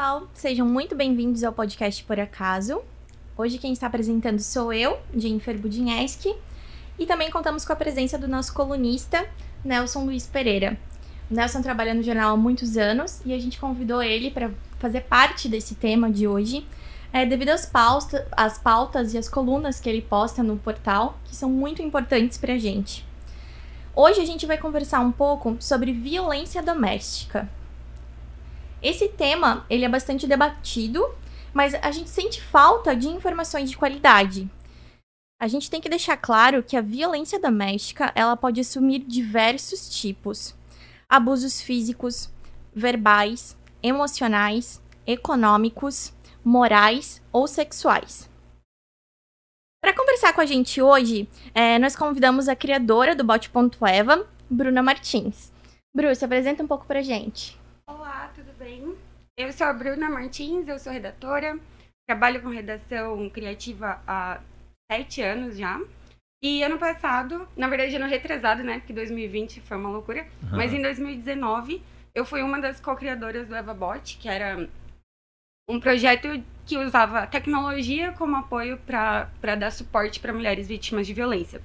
pessoal, sejam muito bem-vindos ao podcast Por Acaso. Hoje quem está apresentando sou eu, Jennifer Budinski, e também contamos com a presença do nosso colunista, Nelson Luiz Pereira. O Nelson trabalha no jornal há muitos anos e a gente convidou ele para fazer parte desse tema de hoje, é, devido às às pautas e às colunas que ele posta no portal, que são muito importantes para a gente. Hoje a gente vai conversar um pouco sobre violência doméstica. Esse tema ele é bastante debatido, mas a gente sente falta de informações de qualidade. A gente tem que deixar claro que a violência doméstica ela pode assumir diversos tipos: abusos físicos, verbais, emocionais, econômicos, morais ou sexuais. Para conversar com a gente hoje, é, nós convidamos a criadora do Bote.eva, Bruna Martins. Bru, se apresenta um pouco pra gente. Olá, tudo bem? Eu sou a Bruna Martins, eu sou redatora, trabalho com redação criativa há sete anos já. E ano passado, na verdade ano retrasado, né, porque 2020 foi uma loucura, uhum. mas em 2019 eu fui uma das co-criadoras do EvaBot, que era um projeto que usava tecnologia como apoio para dar suporte para mulheres vítimas de violência.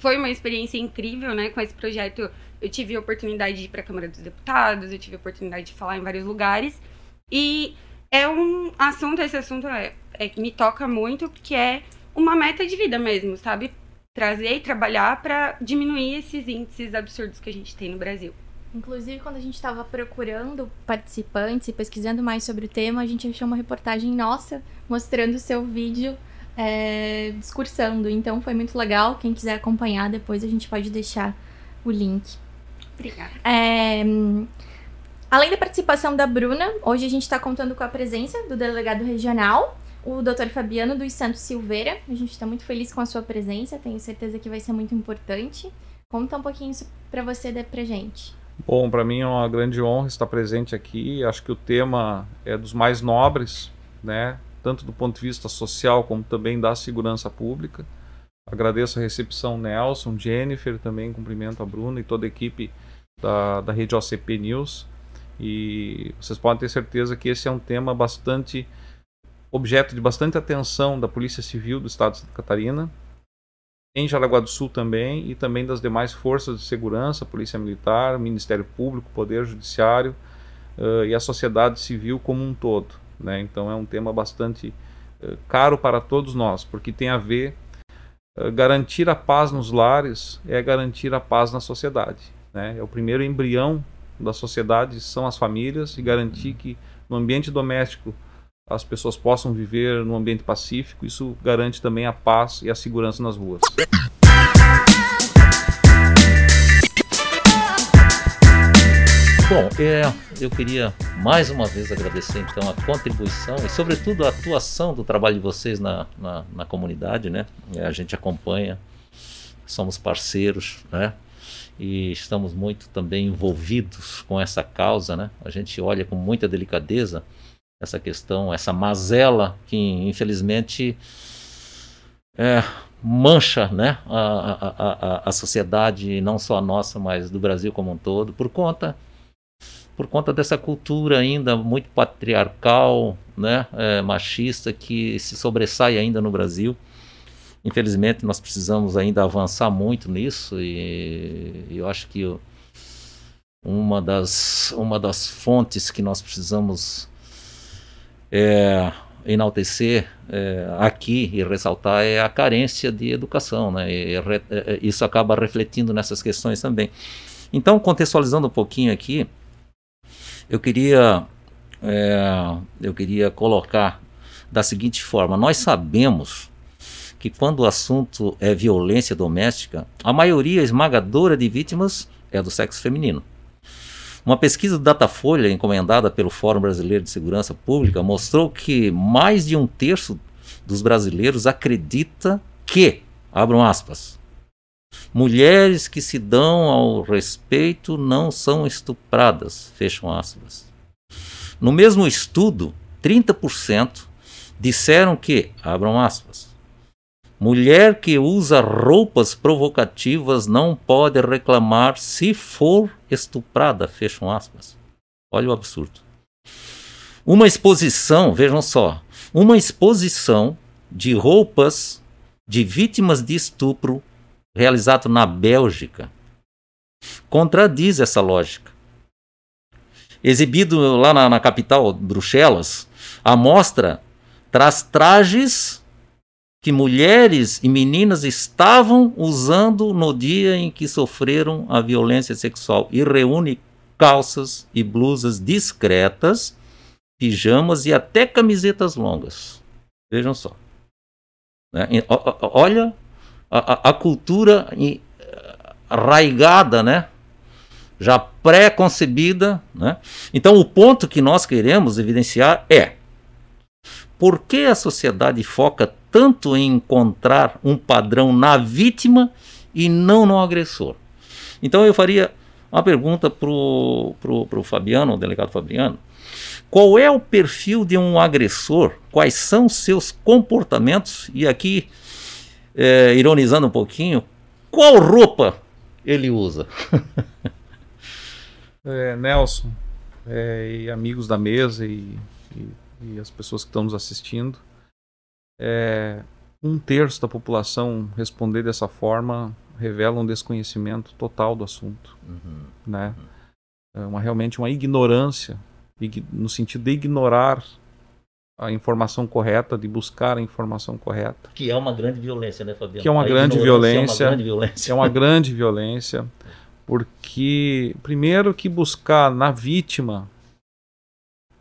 Foi uma experiência incrível, né? Com esse projeto, eu tive a oportunidade de ir para a Câmara dos Deputados, eu tive a oportunidade de falar em vários lugares. E é um assunto, esse assunto é, é me toca muito, porque é uma meta de vida mesmo, sabe? Trazer e trabalhar para diminuir esses índices absurdos que a gente tem no Brasil. Inclusive, quando a gente estava procurando participantes e pesquisando mais sobre o tema, a gente achou uma reportagem nossa mostrando o seu vídeo é, discursando. Então, foi muito legal. Quem quiser acompanhar, depois a gente pode deixar o link. Obrigada. É, além da participação da Bruna, hoje a gente está contando com a presença do delegado regional, o Dr. Fabiano dos Santos Silveira. A gente está muito feliz com a sua presença, tenho certeza que vai ser muito importante. Conta um pouquinho para você pra gente. Bom, para mim é uma grande honra estar presente aqui. Acho que o tema é dos mais nobres, né? tanto do ponto de vista social como também da segurança pública. Agradeço a recepção Nelson, Jennifer, também cumprimento a Bruna e toda a equipe da, da rede OCP News. E vocês podem ter certeza que esse é um tema bastante objeto de bastante atenção da Polícia Civil do Estado de Santa Catarina, em Jaraguá do Sul também e também das demais forças de segurança, Polícia Militar, Ministério Público, Poder Judiciário uh, e a sociedade civil como um todo. Né? Então é um tema bastante uh, caro para todos nós, porque tem a ver uh, garantir a paz nos lares é garantir a paz na sociedade. Né? É o primeiro embrião da sociedade são as famílias e garantir que no ambiente doméstico as pessoas possam viver num ambiente pacífico, isso garante também a paz e a segurança nas ruas. Bom, é, eu queria mais uma vez agradecer então a contribuição e sobretudo a atuação do trabalho de vocês na, na, na comunidade, né? É, a gente acompanha, somos parceiros, né? E estamos muito também envolvidos com essa causa, né? A gente olha com muita delicadeza essa questão, essa mazela que infelizmente é, mancha né, a, a, a, a, sociedade, não só a nossa, mas do Brasil como um todo, por conta, por conta dessa cultura ainda muito patriarcal, né, é, machista, que se sobressai ainda no Brasil. Infelizmente, nós precisamos ainda avançar muito nisso e, eu acho que uma das, uma das fontes que nós precisamos é, enaltecer é, aqui e ressaltar é a carência de educação, né? E, re, é, isso acaba refletindo nessas questões também. Então, contextualizando um pouquinho aqui, eu queria é, eu queria colocar da seguinte forma: nós sabemos que quando o assunto é violência doméstica, a maioria esmagadora de vítimas é do sexo feminino. Uma pesquisa do Datafolha, encomendada pelo Fórum Brasileiro de Segurança Pública, mostrou que mais de um terço dos brasileiros acredita que, abram aspas, mulheres que se dão ao respeito não são estupradas, fecham aspas. No mesmo estudo, 30% disseram que, abram aspas, Mulher que usa roupas provocativas não pode reclamar se for estuprada, fecham aspas. Olha o absurdo. uma exposição, vejam só, uma exposição de roupas de vítimas de estupro realizado na Bélgica contradiz essa lógica. Exibido lá na, na capital, Bruxelas, a mostra traz trajes que mulheres e meninas estavam usando no dia em que sofreram a violência sexual e reúne calças e blusas discretas, pijamas e até camisetas longas. Vejam só. Né? Olha a, a, cultura arraigada, né? já pré-concebida. Né? Então, o ponto que nós queremos evidenciar é por que a sociedade foca tanto em encontrar um padrão na vítima e não no agressor? Então, eu faria uma pergunta para o Fabiano, o delegado Fabiano. Qual é o perfil de um agressor? Quais são seus comportamentos? E aqui, é, ironizando um pouquinho, qual roupa ele usa? é, Nelson é, e amigos da mesa e, e, e, as pessoas que estão nos assistindo, é, um terço da população responder dessa forma revela um desconhecimento total do assunto, uhum. né? Uhum. É uma, realmente uma ignorância no sentido de ignorar a informação correta, de buscar a informação correta. Que é uma grande violência, né, Fabiano? Que é uma, grande violência, é uma grande violência. É uma grande violência, porque, primeiro, que buscar na vítima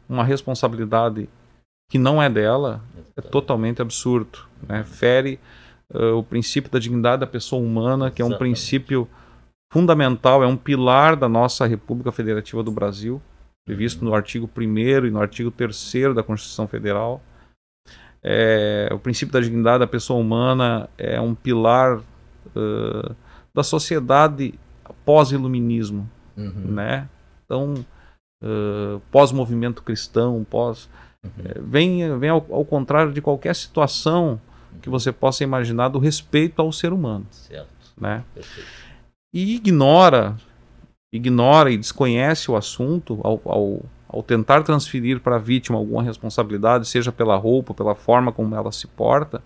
uma responsabilidade que não é dela é totalmente absurdo. Né? Fere uh, o princípio da dignidade da pessoa humana, que é um Exatamente. princípio fundamental, é um pilar da nossa República Federativa do Brasil previsto no artigo 1 e no artigo 3 da Constituição Federal. É, o princípio da dignidade da pessoa humana é um pilar uh, da sociedade pós-iluminismo, uhum. né? Então, uh, pós-movimento cristão, pós uhum. é, vem vem ao, ao, contrário de qualquer situação que você possa imaginar do respeito ao ser humano, certo. né? Perfeito. E ignora ignora e desconhece o assunto ao, ao, ao tentar transferir para a vítima alguma responsabilidade, seja pela roupa, pela forma como ela se porta,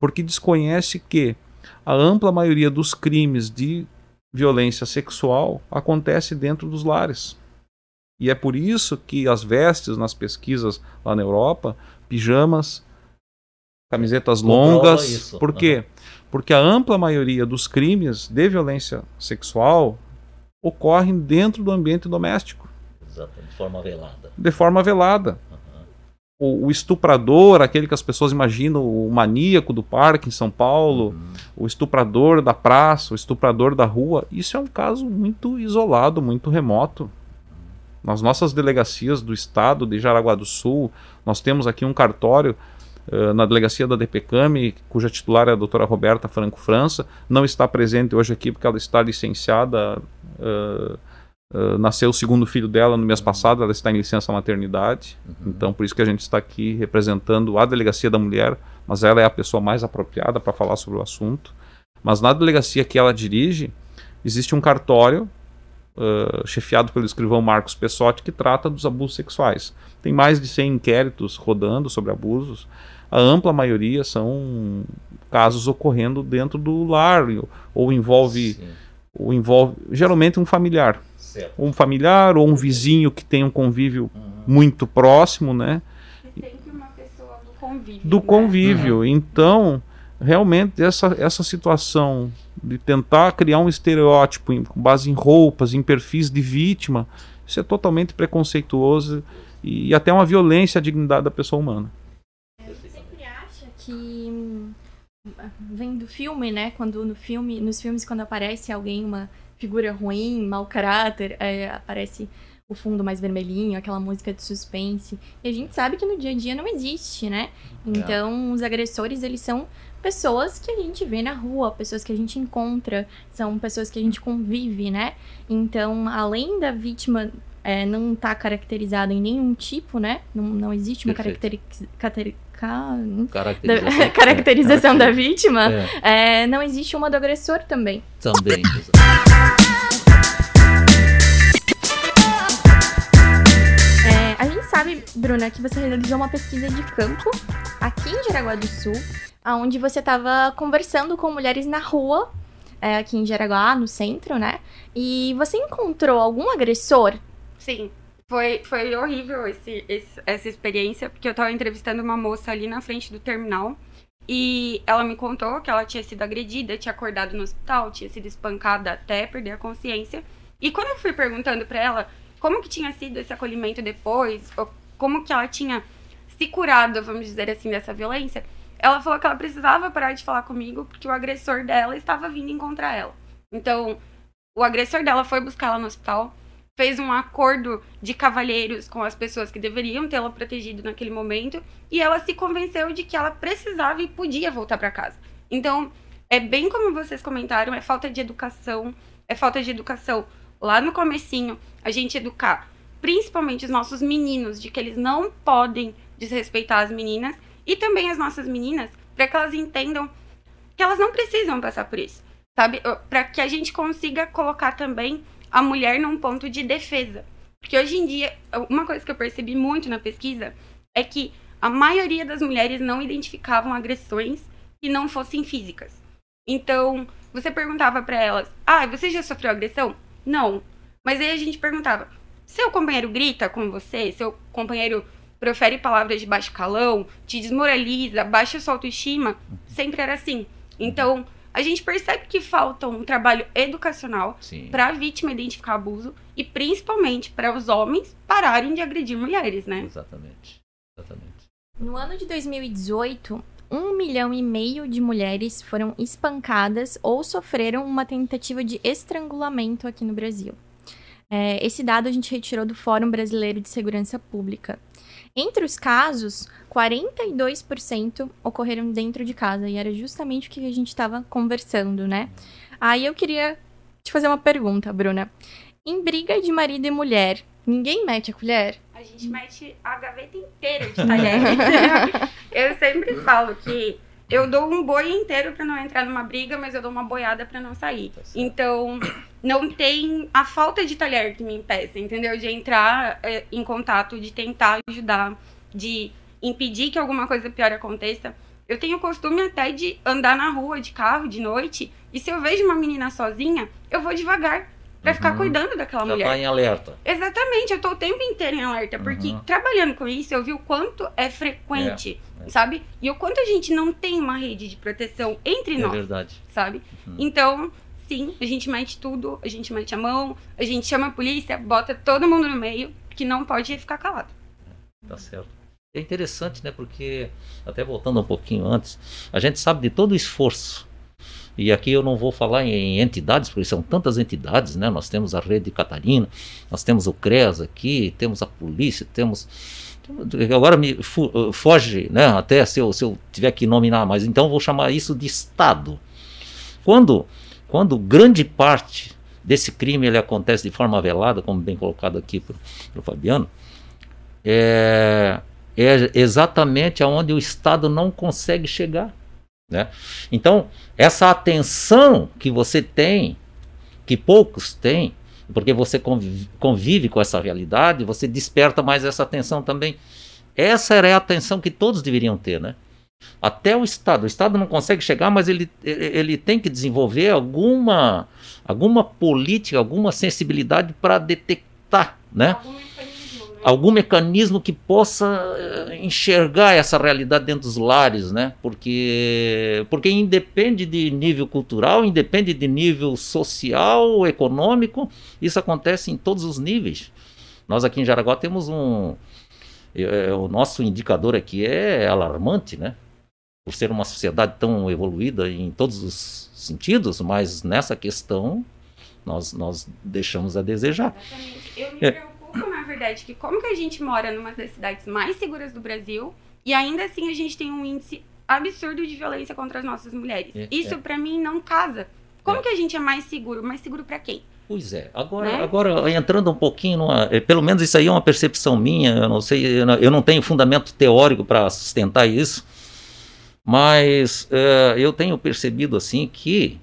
porque desconhece que a ampla maioria dos crimes de violência sexual acontece dentro dos lares. E é por isso que as vestes nas pesquisas lá na Europa, pijamas, camisetas longas, isso. por quê? Porque a ampla maioria dos crimes de violência sexual ocorrem dentro do ambiente doméstico. Exato, de forma velada. De forma velada. Uhum. O, o, estuprador, aquele que as pessoas imaginam, o maníaco do parque em São Paulo, uhum. o estuprador da praça, o estuprador da rua, isso é um caso muito isolado, muito remoto. Nas nossas delegacias do estado de Jaraguá do Sul, nós temos aqui um cartório Uh, na delegacia da DPCAM, cuja titular é a doutora Roberta Franco França, não está presente hoje aqui porque ela está licenciada Uh, uh, nasceu o segundo filho dela no mês passado, ela está em licença maternidade, uhum. então por isso que a gente está aqui representando a Delegacia da Mulher, mas ela é a pessoa mais apropriada para falar sobre o assunto. Mas na delegacia que ela dirige, existe um cartório uh, chefiado pelo escrivão Marcos Pessotti que trata dos abusos sexuais. Tem mais de 100 inquéritos rodando sobre abusos. A ampla maioria são casos ocorrendo dentro do lar ou envolve Sim ou envolve geralmente um familiar. Certo. Um familiar ou um vizinho que tem um convívio uhum. muito próximo, né? Sempre uma pessoa do convívio. Do né? convívio. Uhum. Então, realmente, essa, essa situação de tentar criar um estereótipo em, com base em roupas, em perfis de vítima, isso é totalmente preconceituoso e, e até uma violência à dignidade da pessoa humana. Você sempre acha que vem do filme, né? Quando no filme, nos filmes quando aparece alguém uma figura ruim, mau caráter, é, aparece o fundo mais vermelhinho, aquela música de suspense. E a gente sabe que no dia a dia não existe, né? É. Então, é. os agressores, eles são pessoas que a gente vê na rua, pessoas que a gente encontra, são pessoas que a gente convive, né? Então, além da vítima é, não estar tá caracterizada em nenhum tipo, né? Não, não existe uma caracterização caracterização, da, caracterização da vítima, é. É, não existe uma do agressor também. Também. Sabe Bruna, que você realizou uma pesquisa de campo aqui em Jaraguá do Sul, onde você estava conversando com mulheres na rua, é, aqui em Jaraguá, no centro, né? E você encontrou algum agressor? Sim. Foi, foi horrível esse, esse, essa experiência, porque eu estava entrevistando uma moça ali na frente do terminal. E ela me contou que ela tinha sido agredida, tinha acordado no hospital, tinha sido espancada até perder a consciência. E quando eu fui perguntando para ela como que tinha sido esse acolhimento depois, como que ela tinha se curado, vamos dizer assim, dessa violência, ela falou que ela precisava parar de falar comigo porque o agressor dela estava vindo encontrar ela. Então, o agressor dela foi buscar ela no hospital, fez um acordo de cavalheiros com as pessoas que deveriam tê-la protegido naquele momento, e ela se convenceu de que ela precisava e podia voltar para casa. Então, é bem como vocês comentaram, é falta de educação, é falta de educação lá no comecinho, a gente educar principalmente os nossos meninos de que eles não podem desrespeitar as meninas e também as nossas meninas para que elas entendam que elas não precisam passar por isso, sabe? Para que a gente consiga colocar também a mulher num ponto de defesa. Porque hoje em dia, uma coisa que eu percebi muito na pesquisa é que a maioria das mulheres não identificavam agressões que não fossem físicas. Então, você perguntava para elas: "Ah, você já sofreu agressão?" Não. Mas aí a gente perguntava: seu companheiro grita com você, seu companheiro profere palavras de baixo calão, te desmoraliza, baixa sua autoestima, sempre era assim. Então, a gente percebe que falta um trabalho educacional para a vítima identificar abuso e principalmente para os homens pararem de agredir mulheres, né? Exatamente. Exatamente. No ano de 2018, um milhão e meio de mulheres foram espancadas ou sofreram uma tentativa de estrangulamento aqui no Brasil. É, esse dado a gente retirou do Fórum Brasileiro de Segurança Pública. Entre os casos, 42% ocorreram dentro de casa, e era justamente o que a gente estava conversando, né? Aí eu queria te fazer uma pergunta, Bruna. Em briga de marido e mulher, ninguém mete a colher? A gente mete a gaveta inteira de talher. eu sempre falo que eu dou um boi inteiro para não entrar numa briga, mas eu dou uma boiada para não sair. Tá então, não tem a falta de talher que me impeça, entendeu? De entrar é, em contato, de tentar ajudar, de impedir que alguma coisa pior aconteça. Eu tenho o costume até de andar na rua de carro de noite e se eu vejo uma menina sozinha, eu vou devagar para uhum. ficar cuidando daquela Já mulher. Tá em alerta. Exatamente, eu tô o tempo inteiro em alerta, porque uhum. trabalhando com isso, eu vi o quanto é frequente, é, é. sabe? E o quanto a gente não tem uma rede de proteção entre é nós. É verdade. Sabe? Uhum. Então, sim, a gente mete tudo, a gente mete a mão, a gente chama a polícia, bota todo mundo no meio, que não pode ficar calado. Tá certo. É interessante, né? Porque, até voltando um pouquinho antes, a gente sabe de todo o esforço e aqui eu não vou falar em entidades, porque são tantas entidades, né? Nós temos a Rede Catarina, nós temos o CREAS aqui, temos a polícia, temos. Agora me foge, né? Até se eu, se eu tiver que nominar, mas então vou chamar isso de Estado. Quando, quando grande parte desse crime ele acontece de forma velada, como bem colocado aqui pelo Fabiano, é, é exatamente aonde o Estado não consegue chegar. Né? Então, essa atenção que você tem, que poucos têm, porque você convive, convive, com essa realidade, você desperta mais essa atenção também. Essa era a atenção que todos deveriam ter, né? Até o Estado. O Estado não consegue chegar, mas ele, ele tem que desenvolver alguma, alguma política, alguma sensibilidade para detectar, né? Alguma algum mecanismo que possa eh, enxergar essa realidade dentro dos lares, né? Porque, porque independe de nível cultural, independe de nível social, econômico, isso acontece em todos os níveis. Nós aqui em Jaraguá temos um. É, o nosso indicador aqui é alarmante, né? Por ser uma sociedade tão evoluída em todos os sentidos, mas nessa questão nós, nós deixamos a desejar. Exatamente. Eu me é na verdade, que como que a gente mora numa das cidades mais seguras do Brasil e ainda assim a gente tem um índice absurdo de violência contra as nossas mulheres. É, Isso é. para mim não casa. Como é. que a gente é mais seguro? Mais seguro para quem? Pois é. Agora, né? agora entrando um pouquinho, numa, é, pelo menos isso aí é uma percepção minha. Eu não sei, eu não tenho fundamento teórico para sustentar isso, mas é, eu tenho percebido assim que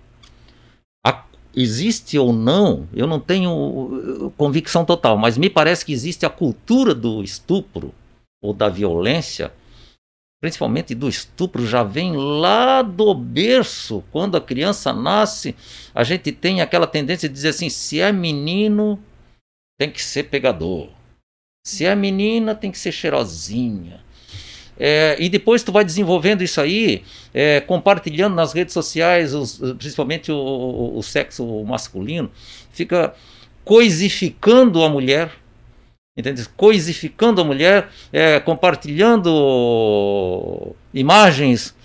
existe ou não, eu não tenho uh, convicção total, mas me parece que existe a cultura do estupro ou da violência, principalmente do estupro, já vem lá do berço. Quando a criança nasce, a gente tem aquela tendência de dizer assim: se é menino, tem que ser pegador. Se é menina, tem que ser cheirosinha. É, e depois tu vai desenvolvendo isso aí, é, compartilhando nas redes sociais, os, principalmente o, o, o, sexo masculino, fica coisificando a mulher, entende? coisificando a mulher, é, compartilhando imagens,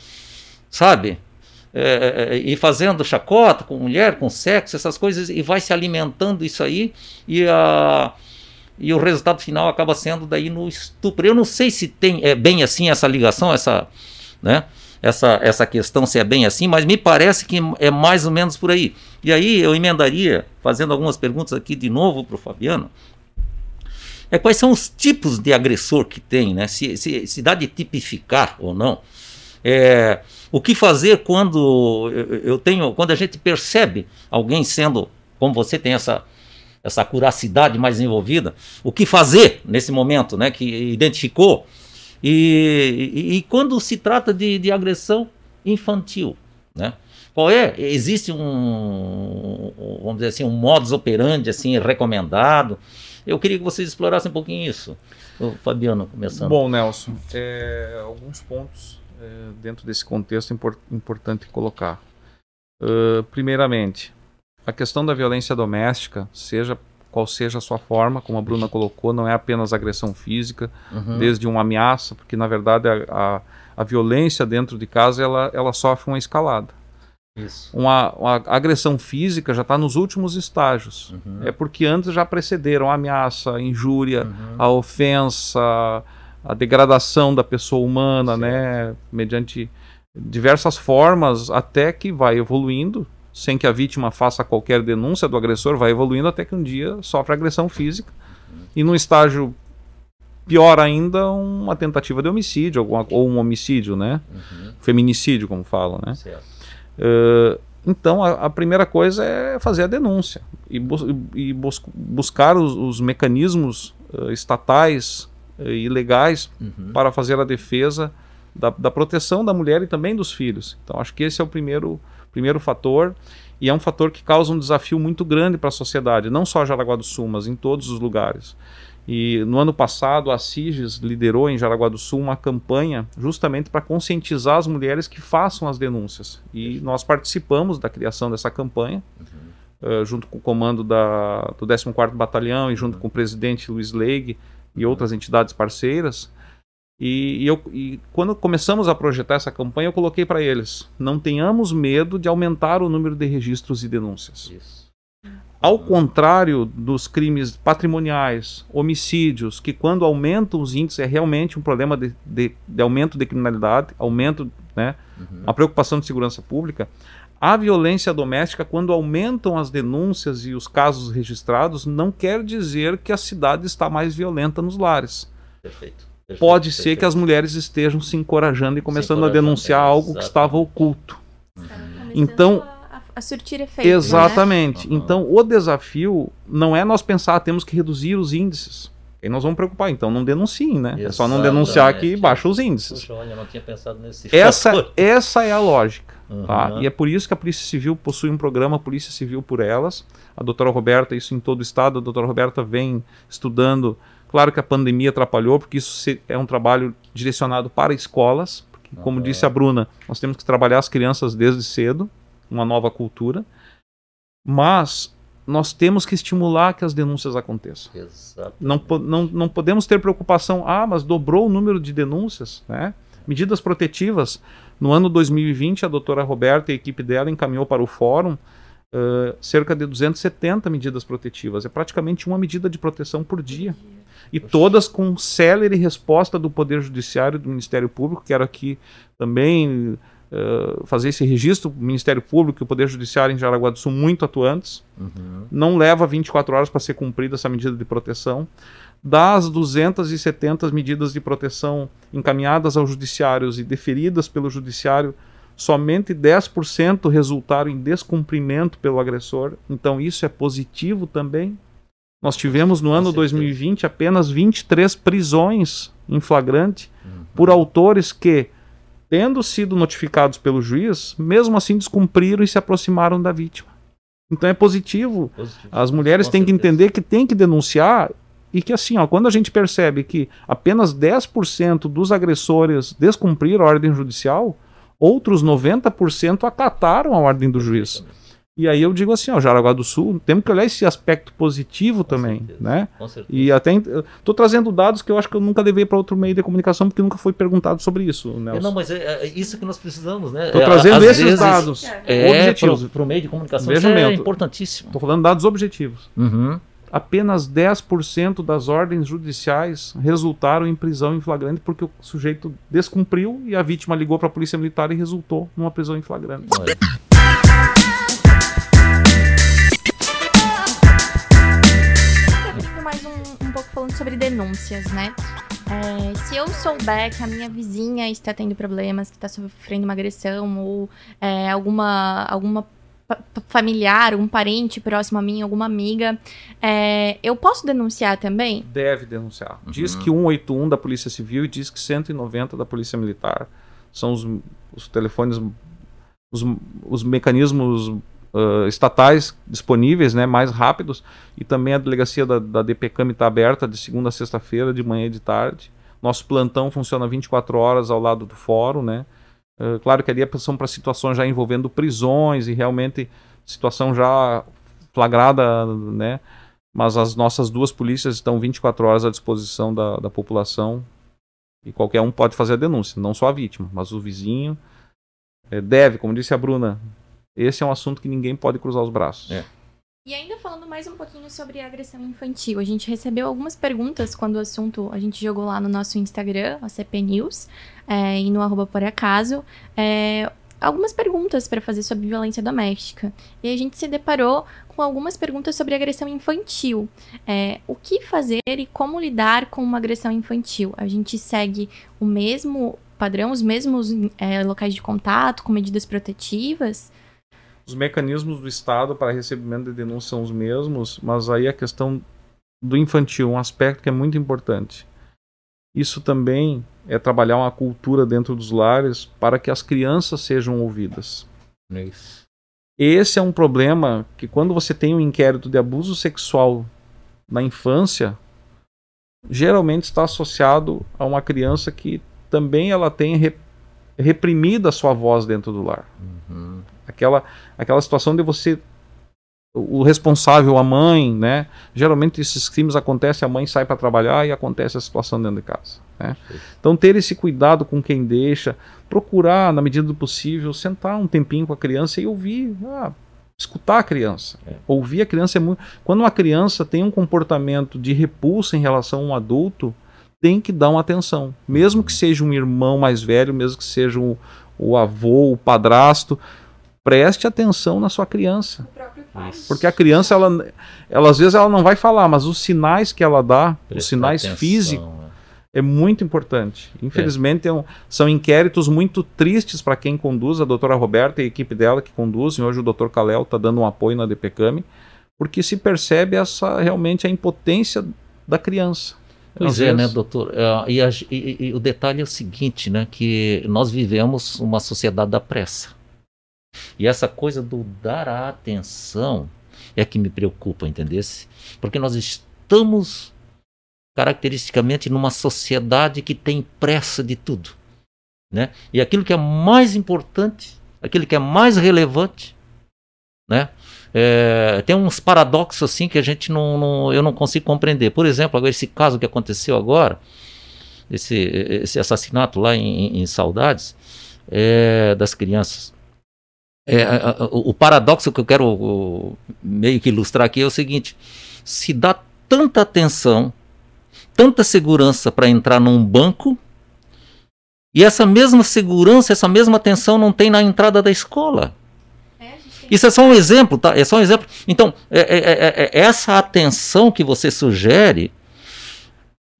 sabe? É, é, e fazendo chacota com mulher, com sexo, essas coisas, e vai se alimentando isso aí, e a e o resultado final acaba sendo daí no estupro. Eu não sei se tem é bem assim essa ligação, essa, né? Essa, essa questão se é bem assim, mas me parece que é mais ou menos por aí. E aí eu emendaria, fazendo algumas perguntas aqui de novo para o Fabiano, é quais são os tipos de agressor que tem, né? Se, se, se dá de tipificar ou não. É, o que fazer quando eu tenho, quando a gente percebe alguém sendo, como você tem essa essa curacidade mais envolvida, o que fazer nesse momento, né, que identificou. E, e, e quando se trata de, de, agressão infantil, né? Qual é? Existe um, vamos dizer assim, um modus operandi assim recomendado? Eu queria que vocês explorassem um pouquinho isso. O Fabiano, começando. Bom, Nelson, é, alguns pontos é, dentro desse contexto import, importante colocar. Uh, primeiramente, a questão da violência doméstica, seja qual seja a sua forma, como a Bruna colocou, não é apenas agressão física, uhum. desde uma ameaça, porque na verdade a, a, a, violência dentro de casa ela, ela sofre uma escalada. Isso. Uma, uma agressão física já está nos últimos estágios. Uhum. É porque antes já precederam a ameaça, a injúria, uhum. a ofensa, a degradação da pessoa humana, né, mediante diversas formas, até que vai evoluindo sem que a vítima faça qualquer denúncia do agressor, vai evoluindo até que um dia sofre agressão física. E num estágio pior ainda, uma tentativa de homicídio, alguma, ou um homicídio, né? Uhum. Feminicídio, como falam, né? Uh, então, a, a, primeira coisa é fazer a denúncia e, bus e bus buscar os, os mecanismos uh, estatais uh, e legais uhum. para fazer a defesa da, da, proteção da mulher e também dos filhos. Então, acho que esse é o primeiro primeiro fator, e é um fator que causa um desafio muito grande para a sociedade, não só Jaraguá do Sul, mas em todos os lugares. E no ano passado, a CIGES liderou em Jaraguá do Sul uma campanha justamente para conscientizar as mulheres que façam as denúncias. E nós participamos da criação dessa campanha, uhum. uh, junto com o comando da, do 14º Batalhão e junto uhum. com o presidente Luiz Leig e outras entidades parceiras. E, e, eu, e quando começamos a projetar essa campanha, eu coloquei para eles: não tenhamos medo de aumentar o número de registros e denúncias. Isso. Ao contrário dos crimes patrimoniais, homicídios, que quando aumentam os índices é realmente um problema de, de, de aumento de criminalidade, aumento, né, uhum. uma preocupação de segurança pública. A violência doméstica, quando aumentam as denúncias e os casos registrados, não quer dizer que a cidade está mais violenta nos lares. Perfeito Perfeito, pode ser que as mulheres estejam se encorajando e começando a denunciar algo que estava oculto. Uhum. Então, a, a surtir efeito. Exatamente. Né? Então, o desafio não é nós pensar, ah, temos que reduzir os índices. Aí nós vamos preocupar, então não denunciem, né? Exatamente. É só não denunciar que baixa os índices. Puxa, olha, eu não tinha pensado nesse essa, essa é a lógica. Uhum. Tá? E é por isso que a Polícia Civil possui um programa Polícia Civil por Elas. A doutora Roberta, isso em todo o estado, a doutora Roberta vem estudando Claro que a pandemia atrapalhou, porque isso é um trabalho direcionado para escolas. Porque, como disse a Bruna, nós temos que trabalhar as crianças desde cedo, uma nova cultura. Mas nós temos que estimular que as denúncias aconteçam. Não, não, não podemos ter preocupação, ah, mas dobrou o número de denúncias, né? Medidas protetivas. No ano 2020, a doutora Roberta e a equipe dela encaminhou para o fórum uh, cerca de 270 medidas protetivas. É praticamente uma medida de proteção por dia e todas com célere resposta do Poder Judiciário e do Ministério Público. Quero aqui também uh, fazer esse registro: o Ministério Público e o Poder Judiciário em Jaraguá do Sul muito atuantes. Uhum. Não leva 24 horas para ser cumprida essa medida de proteção. Das 270 medidas de proteção encaminhadas aos judiciários e deferidas pelo judiciário, somente 10% resultaram em descumprimento pelo agressor. Então, isso é positivo também. Nós tivemos no ano 2020 apenas 23 prisões em flagrante Uhum. por autores que, tendo sido notificados pelo juiz, mesmo assim descumpriram e se aproximaram da vítima. Então é positivo. Positivo. As mulheres Com têm que certeza. entender que tem que denunciar e que assim, ó, quando a gente percebe que apenas 10% dos agressores descumpriram a ordem judicial, outros 90% acataram a ordem do juiz. E aí eu digo assim, ó, Jaraguá do Sul, temos que olhar esse aspecto positivo Com também, certeza. né? Com certeza. E até estou trazendo dados que eu acho que eu nunca levei para outro meio de comunicação porque nunca foi perguntado sobre isso, É, Nelson. não, mas é, é isso que nós precisamos, né? Estou É, trazendo às esses vezes, dados É, objetivos. para o meio de comunicação Veja isso é importantíssimo. Estou falando dados objetivos. Uhum. Apenas 10% das ordens judiciais resultaram em prisão em flagrante porque o sujeito descumpriu e a vítima ligou para a polícia militar e resultou numa prisão em flagrante. Olha, sobre denúncias, né? É, se eu souber que a minha vizinha está tendo problemas, que está sofrendo uma agressão ou é, alguma, alguma familiar, um parente próximo a mim, alguma amiga, é, eu posso denunciar também? Deve denunciar. Diz Uhum. que 181 da Polícia Civil e diz que 190 da Polícia Militar são os, os telefones, os, os mecanismos ah, estatais disponíveis, né, mais rápidos, e também a delegacia da, da DPCAM está aberta de segunda a sexta-feira, de manhã e de tarde. Nosso plantão funciona 24 horas ao lado do fórum, né? Ah, claro que ali é são para situações já envolvendo prisões e realmente situação já flagrada, né? Mas as nossas duas polícias estão 24 horas à disposição da, da população e qualquer um pode fazer a denúncia, não só a vítima, mas o vizinho eh, deve, como disse a Bruna, esse é um assunto que ninguém pode cruzar os braços. É. E ainda falando mais um pouquinho sobre a agressão infantil, a gente recebeu algumas perguntas quando o assunto a gente jogou lá no nosso Instagram, a CP News, é, e no arroba por acaso, é, algumas perguntas para fazer sobre violência doméstica. E a gente se deparou com algumas perguntas sobre agressão infantil. É, o que fazer e como lidar com uma agressão infantil? A gente segue o mesmo padrão, os mesmos é, locais de contato, com medidas protetivas? Os mecanismos do Estado para recebimento de denúncia são os mesmos, mas aí a questão do infantil, um aspecto que é muito importante. Isso também é trabalhar uma cultura dentro dos lares para que as crianças sejam ouvidas. é isso. Esse é um problema que quando você tem um inquérito de abuso sexual na infância, geralmente está associado a uma criança que também ela tem reprimida a sua voz dentro do lar. Uhum. Aquela, aquela situação de você o responsável, a mãe, né? Geralmente esses crimes acontecem, a mãe sai para trabalhar e acontece a situação dentro de casa. Né? Então ter esse cuidado com quem deixa, procurar na medida do possível sentar um tempinho com a criança e ouvir, ah, escutar a criança, É. ouvir a criança é muito. Quando uma criança tem um comportamento de repulsa em relação a um adulto, tem que dar uma atenção, mesmo que seja um irmão mais velho, mesmo que seja o, o avô, o padrasto, preste atenção na sua criança. O próprio pai. Isso. Porque a criança, ela, ela às vezes ela não vai falar, mas os sinais que ela dá, os Prestar sinais atenção, físicos, né? é muito importante. Infelizmente, é um- são inquéritos muito tristes para quem conduz, a doutora Roberta e a equipe dela que conduzem. Hoje o doutor Kalel está dando um apoio na DPCAM, porque se percebe essa realmente a impotência da criança. Pois é, né, doutor? É, E, a- e- e o detalhe é o seguinte, né? Que nós vivemos uma sociedade da pressa. E essa coisa do dar a atenção é que me preocupa, entendesse? Porque nós estamos caracteristicamente numa sociedade que tem pressa de tudo, né? E aquilo que é mais importante, aquilo que é mais relevante, né? É, tem uns paradoxos assim que a gente não, não- eu não consigo compreender. Por exemplo, agora esse caso que aconteceu agora, esse, esse assassinato lá em, em Saudades é, das crianças. É, a- a- o, paradoxo que eu quero o, meio que ilustrar aqui é o seguinte: se dá tanta atenção, tanta segurança para entrar num banco, e essa mesma segurança, essa mesma atenção não tem na entrada da escola. É, a gente tem Isso é só um exemplo, tá? É só um exemplo. Então, é, é- é- é- essa atenção que você sugere,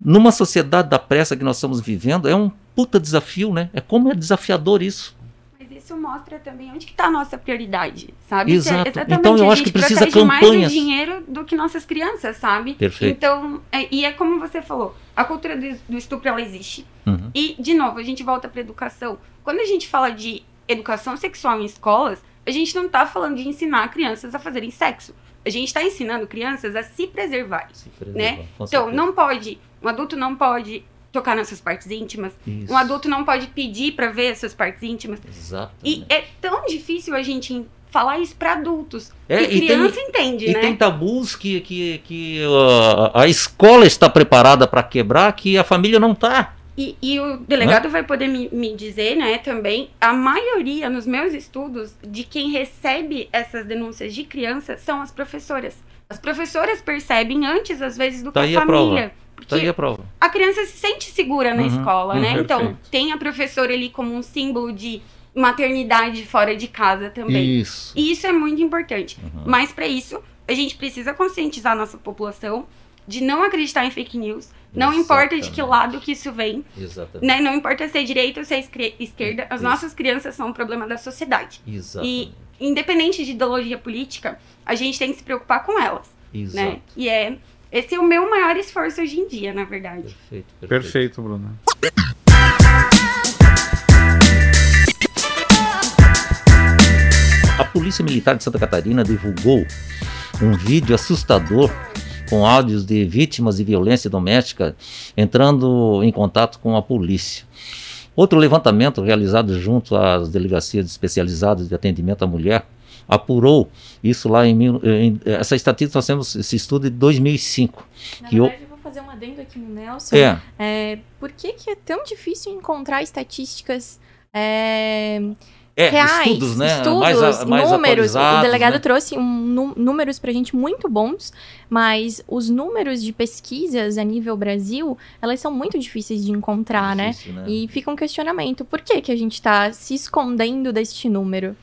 numa sociedade da pressa que nós estamos vivendo, é um puta desafio, né? É como é desafiador isso. Mas isso mostra também onde que está a nossa prioridade, sabe? Exato. É exatamente, Então eu a acho que precisa protege mais campanhas. o dinheiro do que nossas crianças, sabe? Perfeito. Então, é- e é como você falou, a cultura do, do estupro ela existe. Uhum. E, de novo, a gente volta para educação. Quando a gente fala de educação sexual em escolas, a gente não tá falando de ensinar crianças a fazerem sexo. A gente está ensinando crianças a se preservar. Se preservar, Né? Então, certeza. não pode, um adulto não pode tocar nas suas partes íntimas, Isso. um adulto não pode pedir para ver as suas partes íntimas. Exatamente. E é tão difícil a gente falar isso para adultos. É, que e tem- criança entende, E né? tem tabus que, que, que uh, a escola está preparada para quebrar que a família não está. E, e o delegado vai poder me, me dizer, né, também, a maioria nos meus estudos de quem recebe essas denúncias de criança são as professoras. As professoras percebem antes, às vezes, do que Tá a aí a família. Porque Tá aí a prova. a criança se sente segura na Uhum, escola, uhum, né? Então, perfeito. tem a professora ali como um símbolo de maternidade fora de casa também. Isso. E isso é muito importante. Uhum. Mas para isso, a gente precisa conscientizar a nossa população de não acreditar em fake news. Não importa de que lado que isso vem, Exatamente. né? Não importa se é direita ou se é esquerda, as nossas crianças são um problema da sociedade. Exatamente. Independente de ideologia política, a gente tem que se preocupar com elas, Exato. né? E é esse é o meu maior esforço hoje em dia, na verdade. Perfeito, perfeito. Perfeito, Bruna. A Polícia Militar de Santa Catarina divulgou um vídeo assustador com áudios de vítimas de violência doméstica entrando em contato com a polícia. Outro levantamento realizado junto às delegacias especializadas de atendimento à mulher apurou isso lá em, mil- em essa estatística nós temos esse estudo de 2005. Na Que eu- verdade, eu vou fazer um adendo aqui no Nelson. É, É, por que, que é tão difícil encontrar estatísticas é, é reais, estudos, né? estudos, mais, a- mais números. O delegado né? trouxe um, números pra gente muito bons, mas os números de pesquisas a nível Brasil, elas são muito difíceis de encontrar, né? Difícil, né? E fica um questionamento, por que que a gente tá se escondendo deste número?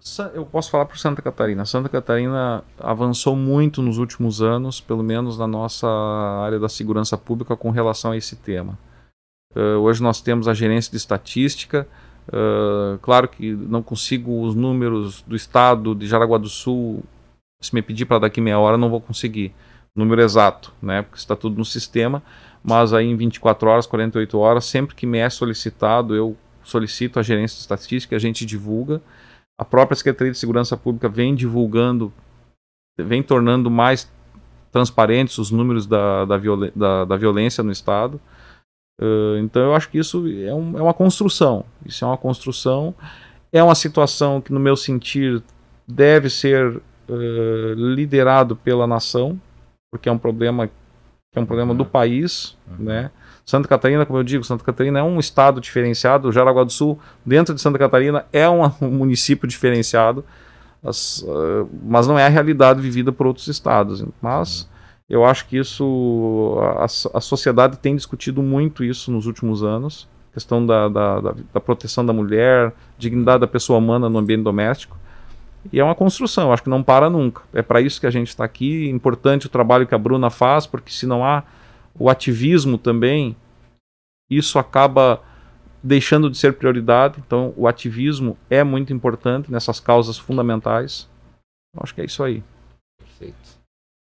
Sa- Eu posso falar por Santa Catarina. Santa Catarina avançou muito nos últimos anos, pelo menos na nossa área da segurança pública, com relação a esse tema. Eh, hoje nós temos a gerência de estatística. Eh, claro que não consigo os números do estado de Jaraguá do Sul. Se me pedir para daqui meia hora, não vou conseguir. Número exato, né? Porque está tudo no sistema. Mas aí em 24 horas, 48 horas, sempre que me é solicitado, eu solicito a gerência de estatística, a gente divulga. A própria Secretaria de Segurança Pública vem divulgando, vem tornando mais transparentes os números da, da, da- da violência no Estado. Eh, então eu acho que isso é, um- é uma construção. Isso é uma construção. É uma situação que, no meu sentir, deve ser eh, liderado pela nação, porque é um problema que é um problema do país, Uhum. né? Santa Catarina, como eu digo, Santa Catarina é um estado diferenciado. Jaraguá do Sul, dentro de Santa Catarina, é um, um município diferenciado, as, ah, mas não é a realidade vivida por outros estados. Mas eu acho que isso, a, a sociedade tem discutido muito isso nos últimos anos, questão da, da, da, da proteção da mulher, dignidade da pessoa humana no ambiente doméstico. E é uma construção, acho que não para nunca. É para isso que a gente está aqui. Importante o trabalho que a Bruna faz, porque se não há o ativismo também, isso acaba deixando de ser prioridade. Então, o ativismo é muito importante nessas causas fundamentais. Acho que é isso aí. Perfeito.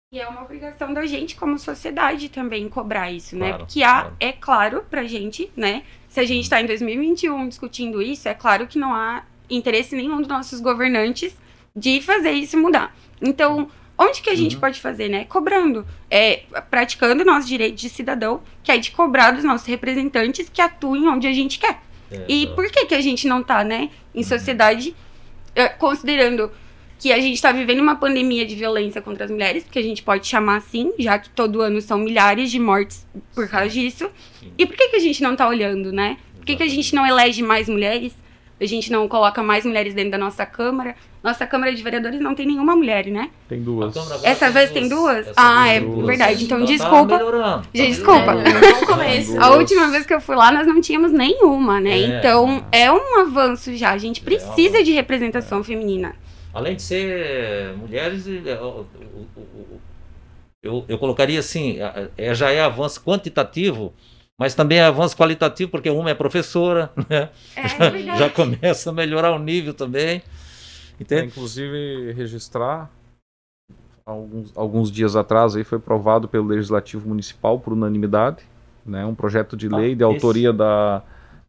E é uma obrigação da gente como sociedade também cobrar isso, né? Claro, Porque há, claro. é claro pra gente, né? Se a gente está em 2021 discutindo isso, é claro que não há interesse nenhum dos nossos governantes de fazer isso mudar. Então, onde que a gente Uhum. pode fazer, né? Cobrando. É, praticando o nosso direito de cidadão, que é de cobrar dos nossos representantes que atuem onde a gente quer. É, E por que, que a gente não tá, né, em sociedade, eh, considerando que a gente tá vivendo uma pandemia de violência contra as mulheres, porque a gente pode chamar assim, já que todo ano são milhares de mortes por causa disso. E por que, que a gente não tá olhando, né? Por que, que a gente não elege mais mulheres? A gente não coloca mais mulheres dentro da nossa Câmara? Nossa Câmara de Vereadores não tem nenhuma mulher, né? Tem duas. Essa vez tem duas? Essa Ah, é tem duas. verdade. Então, Tá desculpa. tá Gente, desculpa. É. A última vez que eu fui lá, nós não tínhamos nenhuma, né? É. Então, é um avanço já. A gente É um precisa avanço. de representação feminina. Além de ser mulheres, é, o- eu, eu colocaria assim, é, é- já é avanço quantitativo mas também é avanço qualitativo, porque uma é professora, né? É, já, verdade. já começa a melhorar o nível também. É, Entende? inclusive, registrar, alguns, alguns dias atrás, aí foi aprovado pelo Legislativo Municipal por unanimidade, né, um projeto de Ah, lei de esse- autoria da,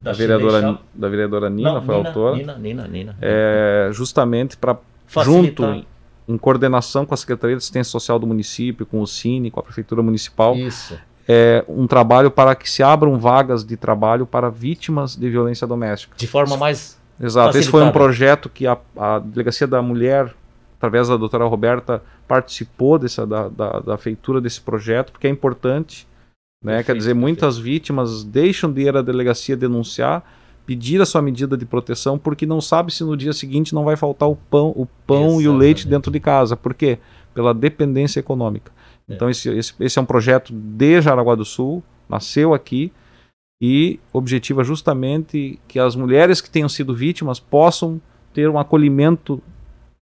da, Da vereadora, da vereadora Nina, Não, foi a autora, Nina, Nina, Nina. é, justamente para, junto, Facilitar. em coordenação com a Secretaria de Assistência Social do município, com o Cine, com a Prefeitura Municipal, Isso. é, um trabalho para que se abram vagas de trabalho para vítimas de violência doméstica. De forma mais. Exato, esse foi um Facilitada. projeto que a, a Delegacia da Mulher, através da doutora Roberta, participou dessa, da, da, da feitura desse projeto, porque é importante. Né? Quer Perfeito, dizer, muitas vítimas deixam de ir à delegacia denunciar, pedir a sua medida de proteção, porque não sabe se no dia seguinte não vai faltar o pão, o pão e o leite dentro de casa. Por quê? Pela dependência econômica. É. Então, esse, esse, esse é um projeto de Jaraguá do Sul, nasceu aqui e objetiva justamente que as mulheres que tenham sido vítimas possam ter um acolhimento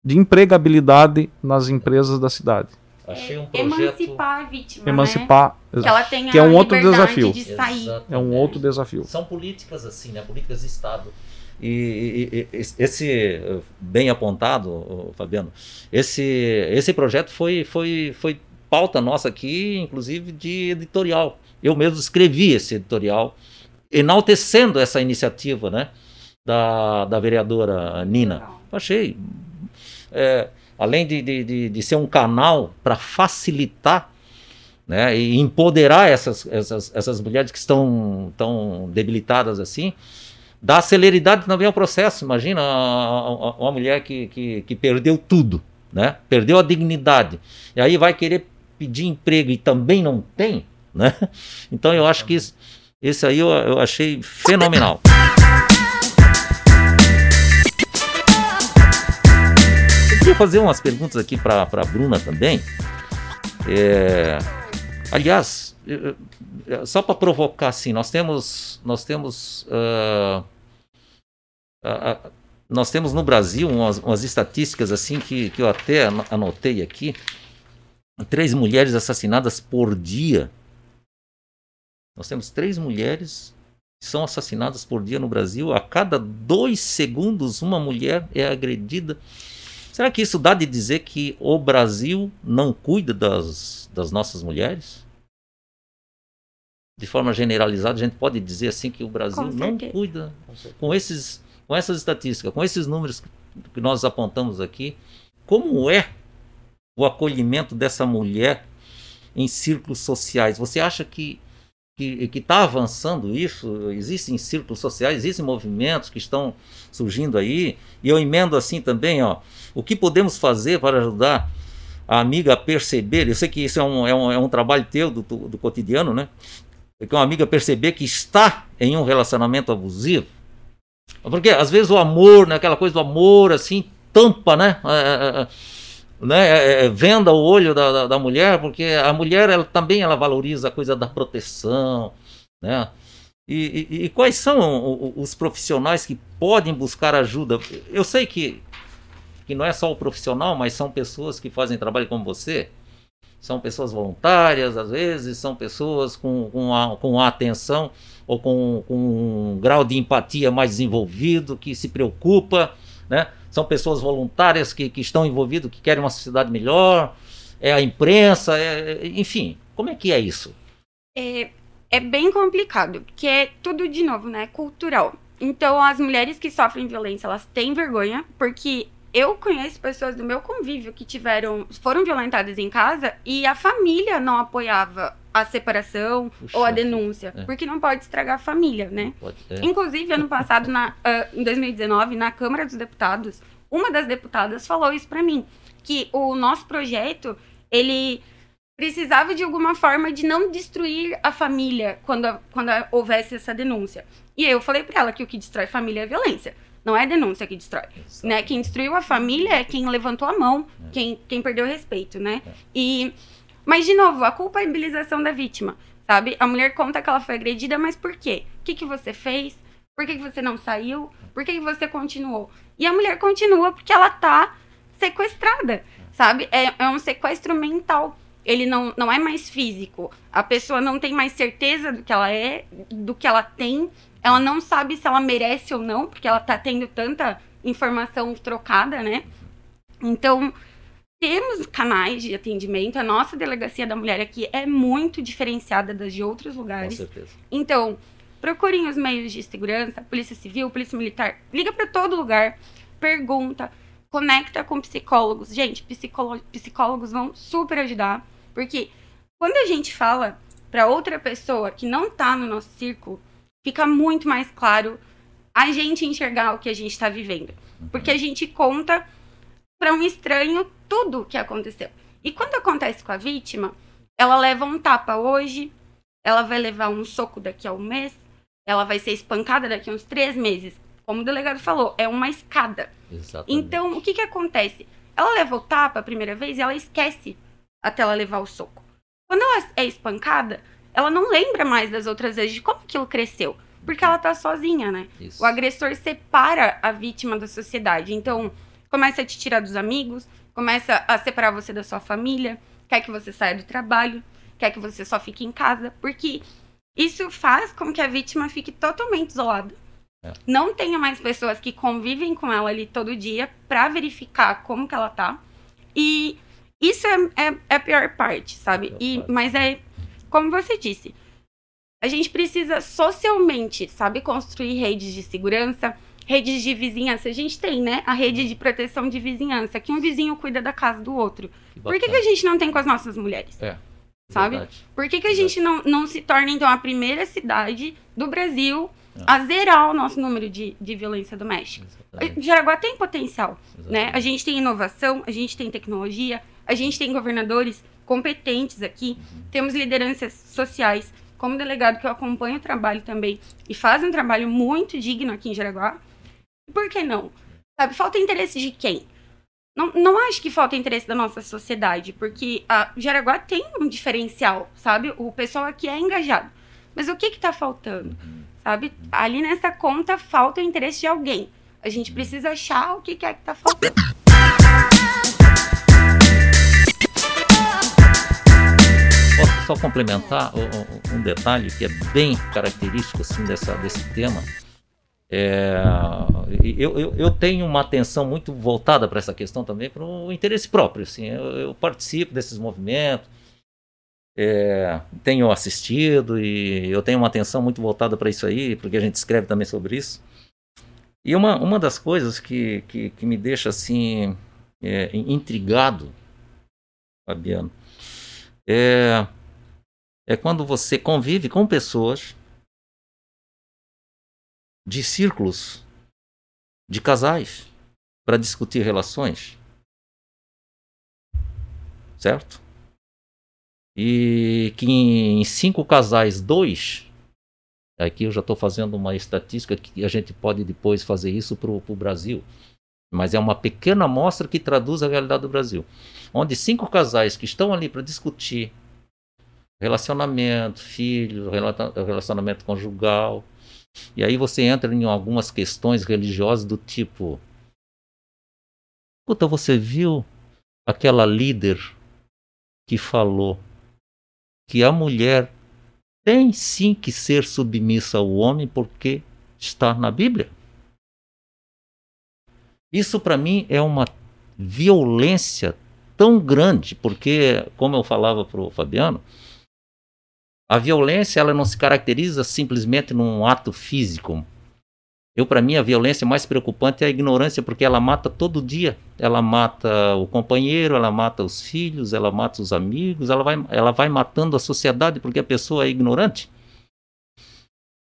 de empregabilidade nas empresas da cidade. Achei um projeto. Emancipar a vítima, né? Emancipar, Que ela tenha Que é um a outro desafio. de sair. Exatamente. é um outro desafio. São políticas assim, né? Políticas de Estado. E, e- e- esse bem apontado, Fabiano, esse esse projeto foi foi foi pauta nossa aqui, inclusive de editorial. Eu mesmo escrevi esse editorial enaltecendo essa iniciativa, né, da, da vereadora Nina. Achei, é, além de, de, de, de ser um canal para facilitar né, e empoderar essas, essas, essas mulheres que estão tão debilitadas assim, dá celeridade também ao processo. Imagina uma mulher que, que, que perdeu tudo, né, perdeu a dignidade, e aí vai querer pedir emprego e também não tem, né? Então eu acho que isso, esse aí eu, eu achei fenomenal. queria fazer umas perguntas aqui para a Bruna também. É, aliás, eu- só para provocar assim, nós temos nós temos ah, ah, nós temos no Brasil umas, umas estatísticas assim que, que eu até ano- anotei aqui. Três mulheres assassinadas por dia. Nós temos três mulheres que são assassinadas por dia no Brasil. A cada dois segundos, uma mulher é agredida. Será que isso dá de dizer que o Brasil não cuida das, das nossas mulheres? De forma generalizada, a gente pode dizer assim que o Brasil Com não certeza. cuida com esses com essas estatísticas, com esses números que nós apontamos aqui. Como é o acolhimento dessa mulher em círculos sociais? Você acha que que está avançando isso? Existem círculos sociais, existem movimentos que estão surgindo aí. E eu emendo assim também, ó, o que podemos fazer para ajudar a amiga a perceber? Eu sei que isso é um, é um, é um trabalho teu do, do, cotidiano, né? É que uma amiga perceber que está em um relacionamento abusivo. Porque às vezes o amor, né, aquela coisa do amor, assim, tampa, né? É, é, é, né, é, é, venda o olho da, da, da, mulher, porque a mulher ela, também ela valoriza a coisa da proteção, né? E, e, e quais são os profissionais que podem buscar ajuda? Eu sei que, que não é só o profissional, mas são pessoas que fazem trabalho como você, são pessoas voluntárias, às vezes, são pessoas com, com, a, com a atenção ou com, com um grau de empatia mais desenvolvido, que se preocupa, né? são pessoas voluntárias que, que estão envolvidas, que querem uma sociedade melhor, é a imprensa, é, enfim, como é que é isso? É, é bem complicado, porque é tudo, de novo, né, cultural. Então, as mulheres que sofrem violência, elas têm vergonha, porque eu conheço pessoas do meu convívio que tiveram, foram violentadas em casa e a família não apoiava a separação Puxa, ou a denúncia, é. porque não pode estragar a família, né? Pode, é. Inclusive, ano passado, na, ah, em 2019, na Câmara dos Deputados, uma das deputadas falou isso para mim, que o nosso projeto, ele precisava de alguma forma de não destruir a família quando, a- quando a- houvesse essa denúncia. E eu falei para ela que o que destrói família é violência, não é denúncia que destrói. Exato. Né? Quem destruiu a família é quem levantou a mão, quem, quem perdeu o respeito, né? É. E, mas, de novo, a culpabilização da vítima, sabe? A mulher conta que ela foi agredida, mas por quê? O que, que você fez? Por que, que você não saiu? Por que, que você continuou? E a mulher continua porque ela tá sequestrada, sabe? É, é um sequestro mental. ele não, não é mais físico. A pessoa não tem mais certeza do que ela é, do que ela tem. Ela não sabe se ela merece ou não, porque ela tá tendo tanta informação trocada, né? Então, temos canais de atendimento. A nossa delegacia da mulher aqui é muito diferenciada das de outros Com lugares. certeza. Então, procurem os meios de segurança, Polícia Civil, Polícia Militar. Liga para todo lugar, pergunta, conecta com psicólogos. Gente, psicólo- psicólogos vão super ajudar, porque quando a gente fala para outra pessoa que não tá no nosso círculo, fica muito mais claro a gente enxergar o que a gente está vivendo. Porque a gente conta para um estranho tudo o que aconteceu. E quando acontece com a vítima, ela leva um tapa hoje, ela vai levar um soco daqui a um mês, ela vai ser espancada daqui a uns três meses. Como o delegado falou, é uma escada. Exatamente. Então, o que que acontece? Ela leva o tapa a primeira vez e ela esquece até ela levar o soco. Quando ela é espancada, ela não lembra mais das outras vezes de como aquilo cresceu. Porque ela tá sozinha, né? Isso. O agressor separa a vítima da sociedade. Então, começa a te tirar dos amigos, começa a separar você da sua família, quer que você saia do trabalho, quer que você só fique em casa, porque isso faz com que a vítima fique totalmente isolada. É. Não tenha mais pessoas que convivem com ela ali todo dia pra verificar como que ela tá. E isso é, é- é a pior parte, sabe? Pior E, parte. mas é, como você disse, a gente precisa socialmente, sabe, construir redes de segurança, redes de vizinhança. A gente tem, né, a rede de proteção de vizinhança, que um vizinho cuida da casa do outro. Por que, que a gente não tem com as nossas mulheres? É, sabe? verdade. Por que, que a gente não, não se torna, então, a primeira cidade do Brasil É. a zerar o nosso número de, de violência doméstica? Exatamente. Jaraguá tem potencial, né? Exatamente. A gente tem inovação, a gente tem tecnologia, a gente tem governadores competentes aqui, temos lideranças sociais, como delegado que eu acompanho o trabalho também e faz um trabalho muito digno aqui em Jaraguá. Por que não? Sabe, falta interesse de quem? Não, não acho que falta interesse da nossa sociedade, porque a Jaraguá tem um diferencial, sabe? O pessoal aqui é engajado. Mas o que que tá faltando? Sabe? Ali nessa conta falta o interesse de alguém. A gente precisa achar o que que é que tá faltando. Posso só complementar um detalhe que é bem característico assim, dessa, desse tema? É, eu, eu, eu tenho uma atenção muito voltada para essa questão também, para o interesse próprio. Assim, eu, eu participo desses movimentos, é, tenho assistido e eu tenho uma atenção muito voltada para isso aí, porque a gente escreve também sobre isso. E uma, uma das coisas que, que, que me deixa assim é, intrigado, Fabiano, é, é quando você convive com pessoas de círculos de casais para discutir relações. Certo? E que em cinco casais, dois. Aqui eu já estou fazendo uma estatística que a gente pode depois fazer isso para o Brasil. Mas é uma pequena amostra que traduz a realidade do Brasil. Onde cinco casais que estão ali para discutir relacionamento, relata- relacionamento conjugal. E aí você entra em algumas questões religiosas do tipo: Escuta, você viu aquela líder que falou que a mulher tem sim que ser submissa ao homem porque está na Bíblia? Isso para mim é uma violência tão grande, porque, como eu falava para o Fabiano, a violência ela não se caracteriza simplesmente num ato físico. Eu, para mim, a violência mais preocupante é a ignorância, porque ela mata todo dia. Ela mata o companheiro, ela mata os filhos, ela mata os amigos, ela vai, ela vai matando a sociedade porque a pessoa é ignorante.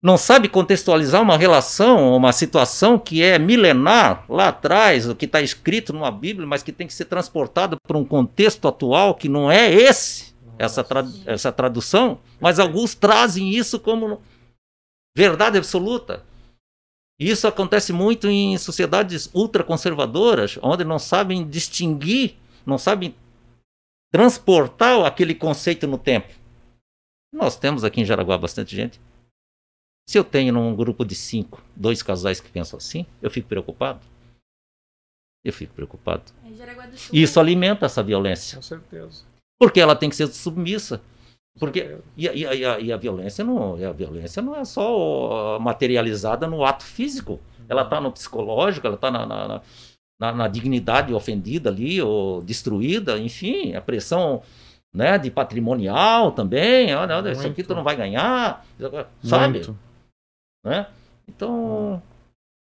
Não sabe contextualizar uma relação, uma situação que é milenar lá atrás, o que está escrito numa Bíblia, mas que tem que ser transportada para um contexto atual que não é esse essa, tra essa tradução, mas alguns trazem isso como verdade absoluta. Isso acontece muito em sociedades ultraconservadoras, onde não sabem distinguir, não sabem transportar aquele conceito no tempo. Nós temos aqui em Jaraguá bastante gente. Se eu tenho num grupo de cinco, dois casais que pensam assim, eu fico preocupado. Eu fico preocupado. É. E isso alimenta essa violência. Com certeza. Porque ela tem que ser submissa. Porque e, a- e e a, e a violência não, a violência não é só materializada no ato físico. Ela está no psicológico, ela está na, na, na- na, dignidade ofendida ali, ou destruída, enfim, a pressão né, de patrimonial também. Olha, isso aqui tu não vai ganhar, sabe? Muito. Né? Então,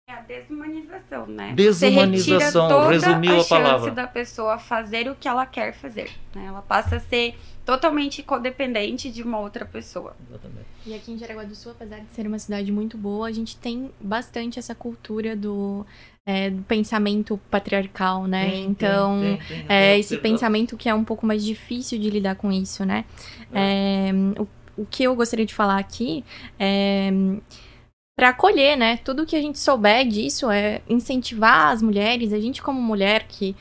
É a desumanização, né? Desumanização, Você retira toda resumiu a chance palavra. da pessoa fazer o que ela quer fazer. né? Ela passa a ser totalmente codependente de uma outra pessoa. exatamente. E aqui em Jaraguá do Sul, apesar de ser uma cidade muito boa, a gente tem bastante essa cultura do, é, do pensamento patriarcal, né? Tem, então, tem, tem, tem. é esse pensamento que é um pouco mais difícil de lidar com isso, né? É, o, o que eu gostaria de falar aqui é para acolher, né? Tudo que a gente souber disso é incentivar as mulheres, a gente como mulher que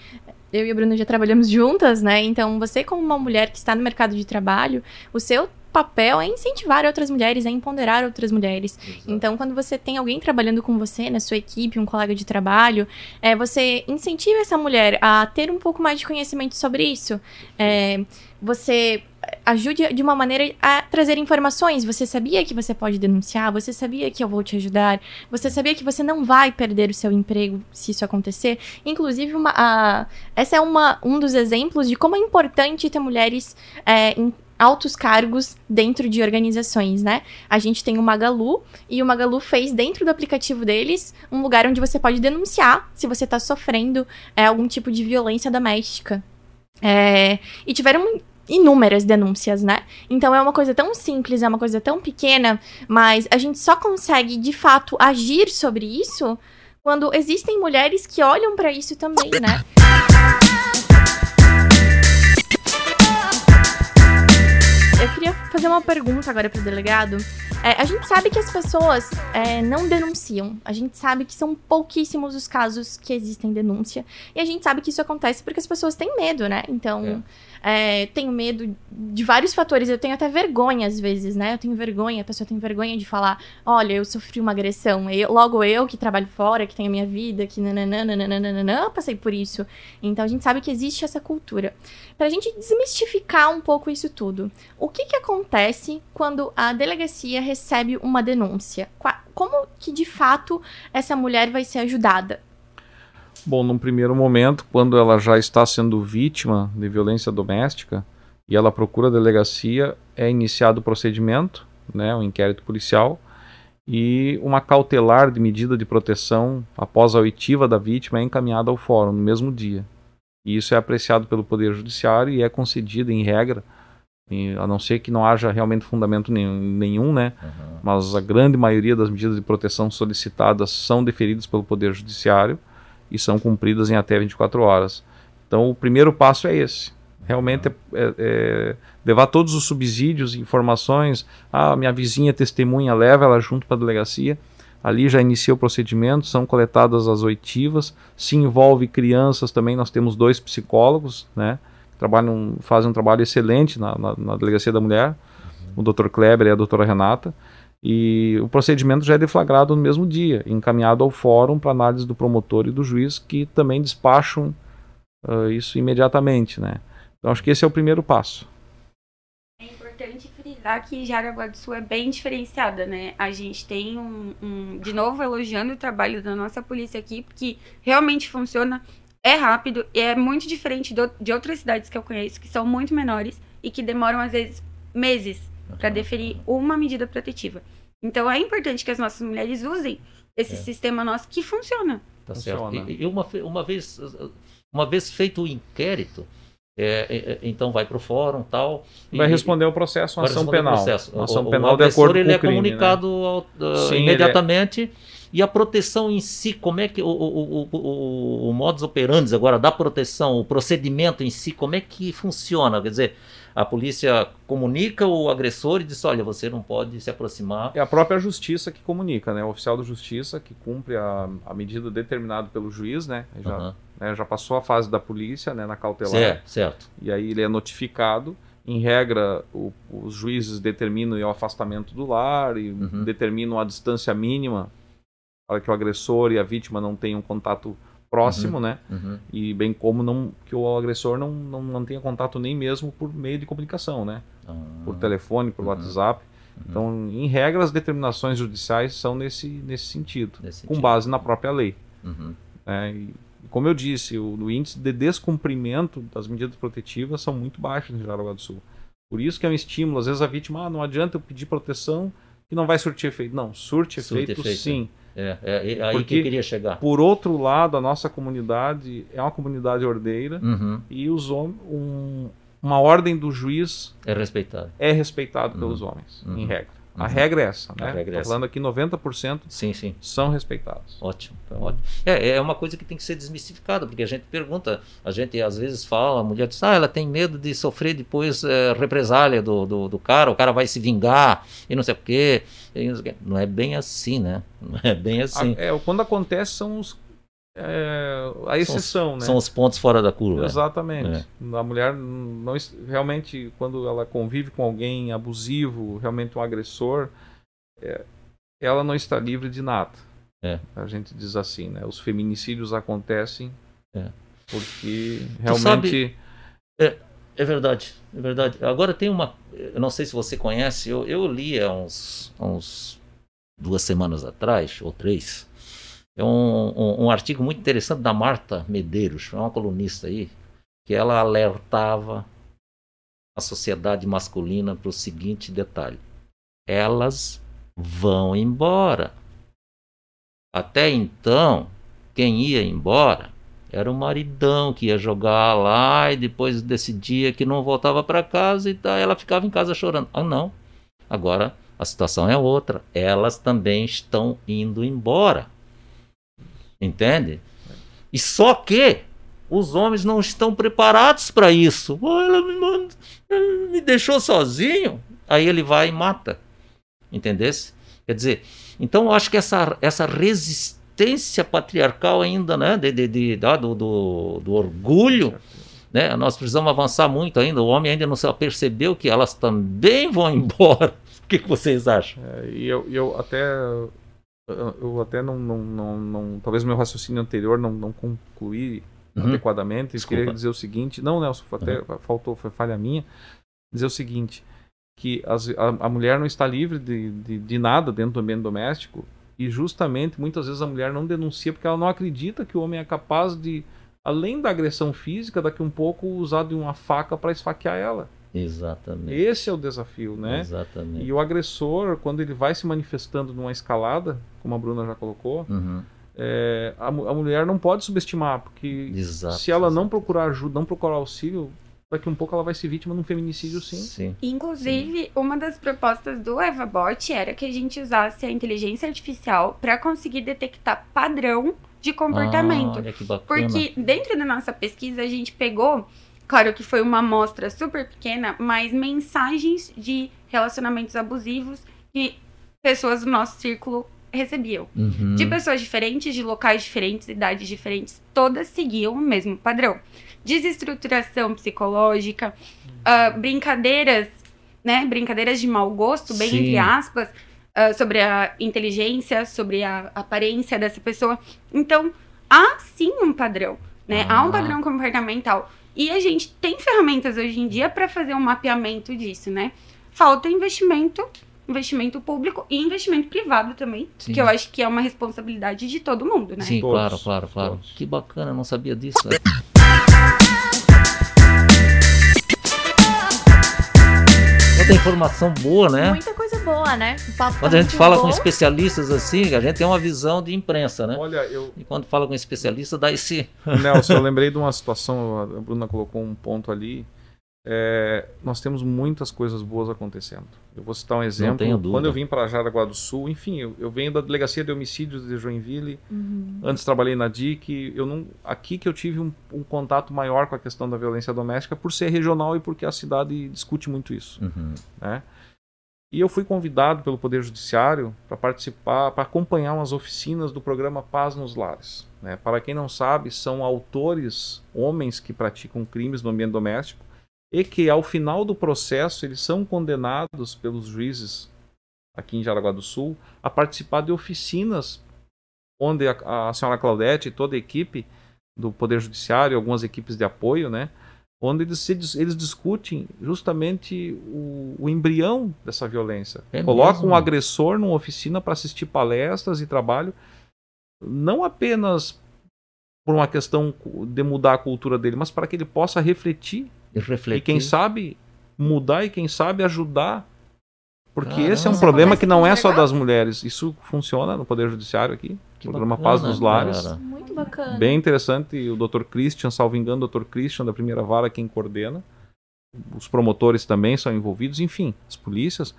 eu e a Bruna já trabalhamos juntas, né? Então, você como uma mulher que está no mercado de trabalho, o seu papel é incentivar outras mulheres, é empoderar outras mulheres. Exato. Então, quando você tem alguém trabalhando com você, na sua equipe, um colega de trabalho, é, você incentiva essa mulher a ter um pouco mais de conhecimento sobre isso. É, você ajude de uma maneira a trazer informações. Você sabia que você pode denunciar? Você sabia que eu vou te ajudar? Você sabia que você não vai perder o seu emprego se isso acontecer? Inclusive, uma, a- essa é uma, um dos exemplos de como é importante ter mulheres é, em altos cargos dentro de organizações, né? A gente tem o Magalu e o Magalu fez dentro do aplicativo deles um lugar onde você pode denunciar se você está sofrendo é, algum tipo de violência doméstica. É, e tiveram inúmeras denúncias, né? Então é uma coisa tão simples, é uma coisa tão pequena, mas a gente só consegue de fato agir sobre isso quando existem mulheres que olham para isso também, né? Fazer uma pergunta agora pro delegado. É, a gente sabe que as pessoas é, não denunciam. A gente sabe que são pouquíssimos os casos que existem denúncia. E a gente sabe que isso acontece porque as pessoas têm medo, né? Então, é, tenho medo de vários fatores. Eu tenho até vergonha às vezes, né? Eu tenho vergonha, a pessoa tem vergonha de falar: olha, eu sofri uma agressão. Eu, logo eu que trabalho fora, que tenho a minha vida, que eu passei por isso. Então a gente sabe que existe essa cultura. Pra gente desmistificar um pouco isso tudo, o que que acontece quando a delegacia recebe uma denúncia? Como que de fato essa mulher vai ser ajudada? Bom, num primeiro momento, quando ela já está sendo vítima de violência doméstica e ela procura a delegacia, é iniciado o procedimento, né, um inquérito policial e uma cautelar de medida de proteção após a oitiva da vítima é encaminhada ao fórum no mesmo dia. E isso é apreciado pelo Poder Judiciário e é concedido em regra, a não ser que não haja realmente fundamento nenhum, nenhum né, Uhum. mas a grande maioria das medidas de proteção solicitadas são deferidas pelo Poder Judiciário e são cumpridas em até 24 horas. Então, o primeiro passo é esse. Realmente é- é levar todos os subsídios, informações. Ah, minha vizinha testemunha, leva ela junto para a delegacia. Ali já inicia o procedimento, são coletadas as oitivas. Se envolve crianças também, nós temos dois psicólogos, né? Trabalham, fazem um trabalho excelente na, na, na delegacia da mulher, o Dr. Kleber e a doutora Renata. E o procedimento já é deflagrado no mesmo dia, encaminhado ao fórum para análise do promotor e do juiz, que também despacham ah, isso imediatamente, né? Então acho que esse é o primeiro passo. É importante frisar que Jaraguá do Sul é bem diferenciada, né? A gente tem um, um- de novo, elogiando o trabalho da nossa polícia aqui, porque realmente funciona, é rápido e é muito diferente do- de outras cidades que eu conheço, que são muito menores e que demoram, às vezes, meses para deferir uma medida protetiva. Então é importante que as nossas mulheres usem esse É. sistema nosso que funciona. Tá certo. Funciona. E, e uma, uma vez uma vez feito o inquérito, é, é, é, então vai para o fórum tal. e- Vai responder ao processo, uma ação penal. processo. Uma O- ação o, penal o de acordo com ele é o crime, né? comunicado ao- uh, Sim, ele é- imediatamente. E a proteção em si, como é que o, o, o, o, modus operandi agora da proteção, o procedimento em si, como é que funciona? Quer dizer, a polícia comunica o agressor e diz: olha, você não pode se aproximar. É a própria justiça que comunica, né? O oficial da justiça que cumpre a, a medida determinada pelo juiz, né? Já, Aham. né, já passou a fase da polícia, né? Na cautelar. Certo, certo. E aí ele é notificado. Em regra, o- os juízes determinam o afastamento do lar e Uhum. determinam a distância mínima para que o agressor e a vítima não tenham contato próximo, né? Uhum. E bem como não que o agressor não, não mantenha contato nem mesmo por meio de comunicação, né? Ah, Por telefone, por Uhum. WhatsApp. Então, em regra, as determinações judiciais são nesse, nesse sentido, nesse com sentido. base na própria lei. Uhum. né? E, como eu disse, o, o índice de descumprimento das medidas protetivas são muito baixos em Jaraguá do Sul. Por isso que é um estímulo. Às vezes a vítima, ah, não adianta eu pedir proteção que não vai surtir efeito. Não, surte Surte efeito, efeito, sim. É, é, é aí Porque- que eu queria chegar. Por outro lado, a nossa comunidade é uma comunidade ordeira Uhum. e os hom- um- uma ordem do juiz É respeitado. é respeitado Uhum. pelos homens, Uhum. em regra. A Uhum. regra é essa, A né? regra é falando aqui 90% Sim, sim. são respeitados. Ótimo, tá ótimo. É, é uma coisa que tem que ser desmistificada, porque a gente pergunta, a gente às vezes fala, a mulher diz, ah, ela tem medo de sofrer depois é, represália do, do, do cara, o cara vai se vingar e não sei o quê. não sei o quê. Não é bem assim, né? Não é bem assim. A- é, quando acontece são os, é, a exceção, né? São os pontos fora da curva. Exatamente. A mulher não realmente quando ela convive com alguém abusivo, realmente um agressor, é, ela não está livre de nada. É. A gente diz assim, né? Os feminicídios acontecem É. porque sabe- realmente É verdade, é verdade. Agora tem uma, eu não sei se você conhece, eu, eu li há uns, há uns duas semanas atrás, ou três, é um, um, um artigo muito interessante da Marta Medeiros, é uma colunista aí, que ela alertava a sociedade masculina para o seguinte detalhe: elas vão embora. Até então, quem ia embora era o maridão que ia jogar lá e depois decidia que não voltava para casa e tá, ela ficava em casa chorando. Ah, não. Agora a situação é outra. Elas também estão indo embora. Entende? E só que os homens não estão preparados para isso. Oh, ela me, manda, ela me deixou sozinho. Aí ele vai e mata. Entendesse? Quer dizer, então eu acho que essa, essa resistência patriarcal ainda, né, de, de, de- da- do, do, do orgulho, né, nós precisamos avançar muito ainda. O homem ainda não se percebeu que elas também vão embora. O que, que vocês acham? É, e eu, eu até eu- até não, não, não, não- talvez meu raciocínio anterior não, não concluí Uhum. adequadamente. Eu Desculpa. queria dizer o seguinte, não, Nelson, até faltou, foi falha minha, dizer o seguinte, que as- a, a mulher não está livre de, de, de nada dentro do ambiente doméstico e justamente muitas vezes a mulher não denuncia porque ela não acredita que o homem é capaz de, além da agressão física, daqui um pouco usar de uma faca para esfaquear ela. Exatamente. Esse é o desafio, né? Exatamente. E o agressor, quando ele vai se manifestando numa escalada, como a Bruna já colocou, Uhum. é, a, a mulher não pode subestimar, porque Exato. se ela não exato. procurar ajuda, não procurar auxílio, daqui um pouco ela vai ser vítima de um feminicídio sim. Sim. Inclusive, uma das propostas do EvaBot era que a gente usasse a inteligência artificial para conseguir detectar padrão de comportamento. Ah, olha que bacana. Porque dentro da nossa pesquisa a gente pegou, claro que foi uma amostra super pequena, mas mensagens de relacionamentos abusivos que pessoas do nosso círculo recebiam. Uhum. De pessoas diferentes, de locais diferentes, idades diferentes, todas seguiam o mesmo padrão. Desestruturação psicológica, ah, brincadeiras, né? Brincadeiras de mau gosto, bem Sim. entre aspas, ah, sobre a inteligência, sobre a aparência dessa pessoa. Então, há sim um padrão, né? Há um Ah. padrão comportamental. E a gente tem ferramentas hoje em dia para fazer um mapeamento disso, né? Falta investimento, investimento público e investimento privado também, Sim. que eu acho que é uma responsabilidade de todo mundo, né? Sim, Todos, claro, claro, claro. todos. Que bacana, eu não sabia disso. né? Outra informação boa, né? Muita coisa boa, né? O papo tá Quando a gente fala bom. com especialistas assim, a gente tem uma visão de imprensa, né? Olha, eu, E quando fala com especialista, dá esse. Nelson, eu lembrei de uma situação, a Bruna colocou um ponto ali. É, nós temos muitas coisas boas acontecendo. Eu vou citar um exemplo. Quando eu vim para Jaraguá do Sul, enfim, eu, eu venho da Delegacia de Homicídios de Joinville. Uhum. Antes trabalhei na DIC. Eu não, aqui que eu tive um, um contato maior com a questão da violência doméstica por ser regional e porque a cidade discute muito isso. Uhum. né? E eu fui convidado pelo Poder Judiciário para participar, para acompanhar umas oficinas do programa Paz nos Lares. né? Para quem não sabe, são autores, homens que praticam crimes no ambiente doméstico e que ao final do processo eles são condenados pelos juízes aqui em Jaraguá do Sul a participar de oficinas onde a, a senhora Claudete e toda a equipe do Poder Judiciário, algumas equipes de apoio, né? Onde eles, eles discutem justamente o, o embrião dessa violência. É Colocam mesmo? um agressor numa oficina para assistir palestras e trabalho, não apenas por uma questão de mudar a cultura dele, mas para que ele possa refletir E refletir. e quem sabe mudar e quem sabe ajudar. Porque Caramba. esse é um problema que não é só das mulheres. Isso funciona no Poder Judiciário aqui. Que programa bacana, Paz nos Lares. cara. Muito bacana. Bem interessante. E o Dr. Christian, salvo engano, o Dr. Christian da primeira vara quem coordena. Os promotores também são envolvidos, enfim, as polícias.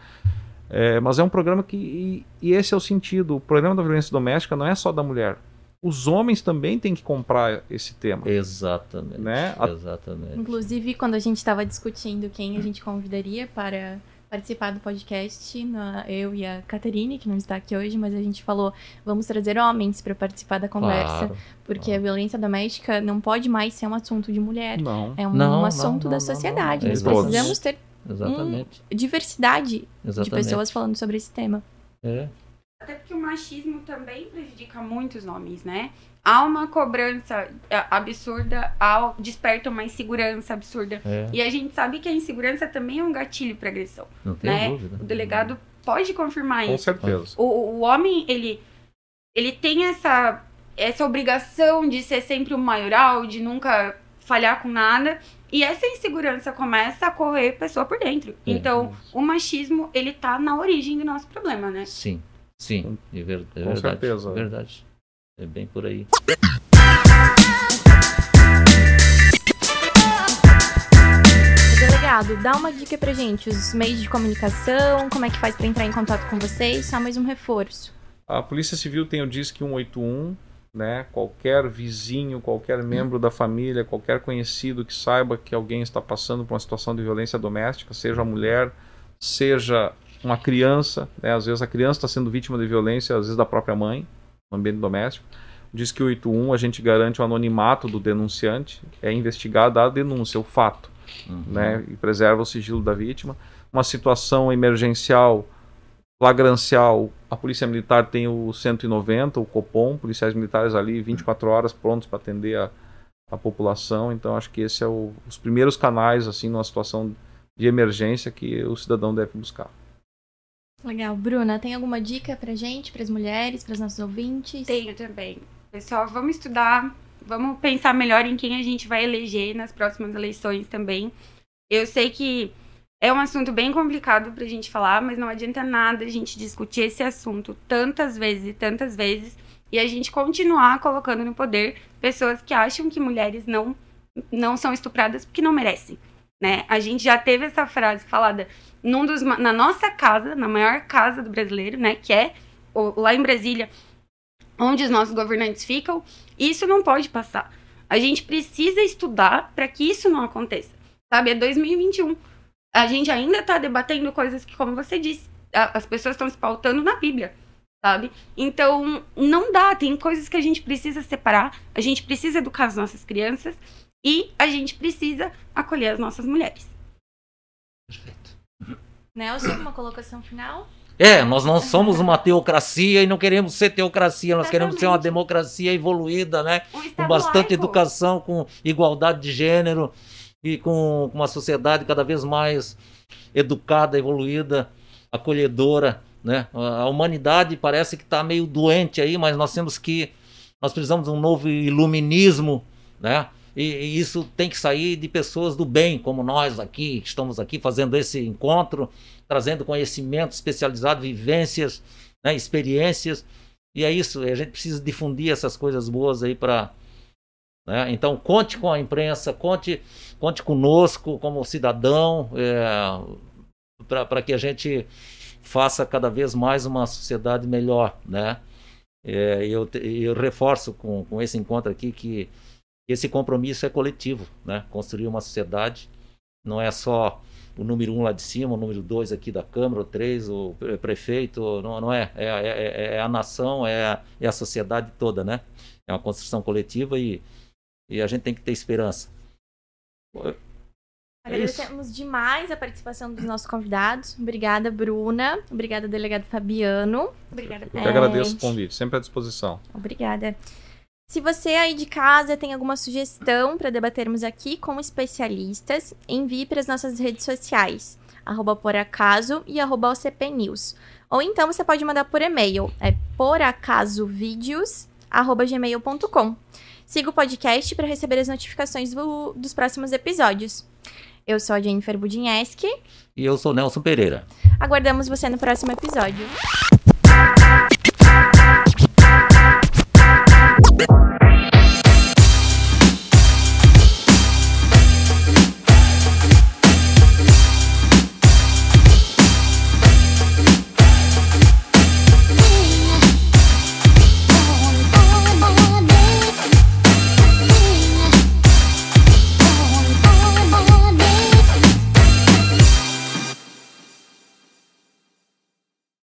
É, mas é um programa que. E, e esse é o sentido. O problema da violência doméstica não é só da mulher. Os homens também têm que comprar esse tema. Exatamente. Né? Exatamente. Inclusive, quando a gente estava discutindo quem a gente convidaria para participar do podcast, na- eu e a Caterine, que não está aqui hoje, mas a gente falou, vamos trazer homens para participar da conversa, Claro. porque a violência doméstica não pode mais ser um assunto de mulher. Não. É um, Não, um assunto não, da não, sociedade. não. Nós precisamos ter Exatamente. diversidade de Exatamente. pessoas falando sobre esse tema. É. Até porque o machismo também prejudica muitos homens, né? Há uma cobrança é, absurda, há, desperta uma insegurança absurda. É. E a gente sabe que a insegurança também é um gatilho para agressão. Não tem né? dúvida. O delegado pode confirmar Com isso. certeza. O, o homem, ele, ele tem essa, essa obrigação de ser sempre o maioral, de nunca falhar com nada. E essa insegurança começa a correr pessoa por dentro. É, Então, o machismo, ele tá na origem do nosso problema, né? Sim, sim. É, ver- é Com verdade. certeza. É verdade. É bem por aí. Delegado, dá uma dica pra gente, os meios de comunicação, como é que faz para entrar em contato com vocês, só mais um reforço. A Polícia Civil tem o Disque 181, né? Qualquer vizinho, qualquer membro da família, qualquer conhecido que saiba que alguém está passando por uma situação de violência doméstica, seja a mulher, seja uma criança, né? Às vezes a criança está sendo vítima de violência, às vezes da própria mãe, no ambiente doméstico. O Disque 181, a gente garante o anonimato do denunciante, é investigada a denúncia, o fato Uhum. né, e preserva o sigilo da vítima. Uma situação emergencial, flagrancial, a Polícia Militar tem o 190, o Copom, policiais militares ali 24 horas prontos para atender a, a população. Então acho que esse é o, os primeiros canais assim numa situação de emergência que o cidadão deve buscar. Legal. Bruna, tem alguma dica pra gente, pras mulheres, pras nossos ouvintes? Tenho também. Pessoal, vamos estudar, vamos pensar melhor em quem a gente vai eleger nas próximas eleições também. Eu sei que é um assunto bem complicado pra gente falar, mas não adianta nada a gente discutir esse assunto tantas vezes e tantas vezes e a gente continuar colocando no poder pessoas que acham que mulheres não, não são estupradas porque não merecem. Né? A gente já teve essa frase falada num dos, na nossa casa, na maior casa do brasileiro, né? Que é o- lá em Brasília, onde os nossos governantes ficam, isso não pode passar. A gente precisa estudar para que isso não aconteça. Sabe, é 2021. A gente ainda está debatendo coisas que, como você disse, a- as pessoas estão se pautando na Bíblia, sabe? Então, não dá. Tem coisas que a gente precisa separar. A gente precisa educar as nossas crianças e a gente precisa acolher as nossas mulheres. Perfeito. Nelson, uma colocação final? É, nós não somos uma teocracia e não queremos ser teocracia, nós queremos ser uma Exatamente. democracia evoluída, né? Um Com bastante laico. educação, com igualdade de gênero e com uma sociedade cada vez mais educada, evoluída, acolhedora, né? A a humanidade parece que está meio doente aí, mas nós temos que nós precisamos de um novo iluminismo, né? E, e isso tem que sair de pessoas do bem, como nós aqui, que estamos aqui fazendo esse encontro, trazendo conhecimento especializado, vivências, né? experiências. E é isso, a gente precisa difundir essas coisas boas aí para né? Então, conte com a imprensa, conte, conte conosco como cidadão, é, para que a gente faça cada vez mais uma sociedade melhor. Né? É, eu, eu reforço com, com esse encontro aqui que esse compromisso é coletivo. Né? Construir uma sociedade não é só o número um lá de cima, o número dois aqui da Câmara, o três, o pre- prefeito, não, não é. É, é- é a nação, é a, é a sociedade toda, né? É uma construção coletiva e, e a gente tem que ter esperança. Agradecemos demais a participação dos nossos convidados. Obrigada, Bruna. Obrigada, delegado Fabiano. Obrigada Eu que É, agradeço o convite, sempre à disposição. Obrigada. Se você aí de casa tem alguma sugestão para debatermos aqui com especialistas, envie para as nossas redes sociais, arroba por acaso e arroba OCP News. Ou então você pode mandar por e-mail, é poracasovideos.gmail.com. Siga o podcast para receber as notificações do- dos próximos episódios. Eu sou a Jennifer Budinski. E eu sou Nelson Pereira. Aguardamos você no próximo episódio.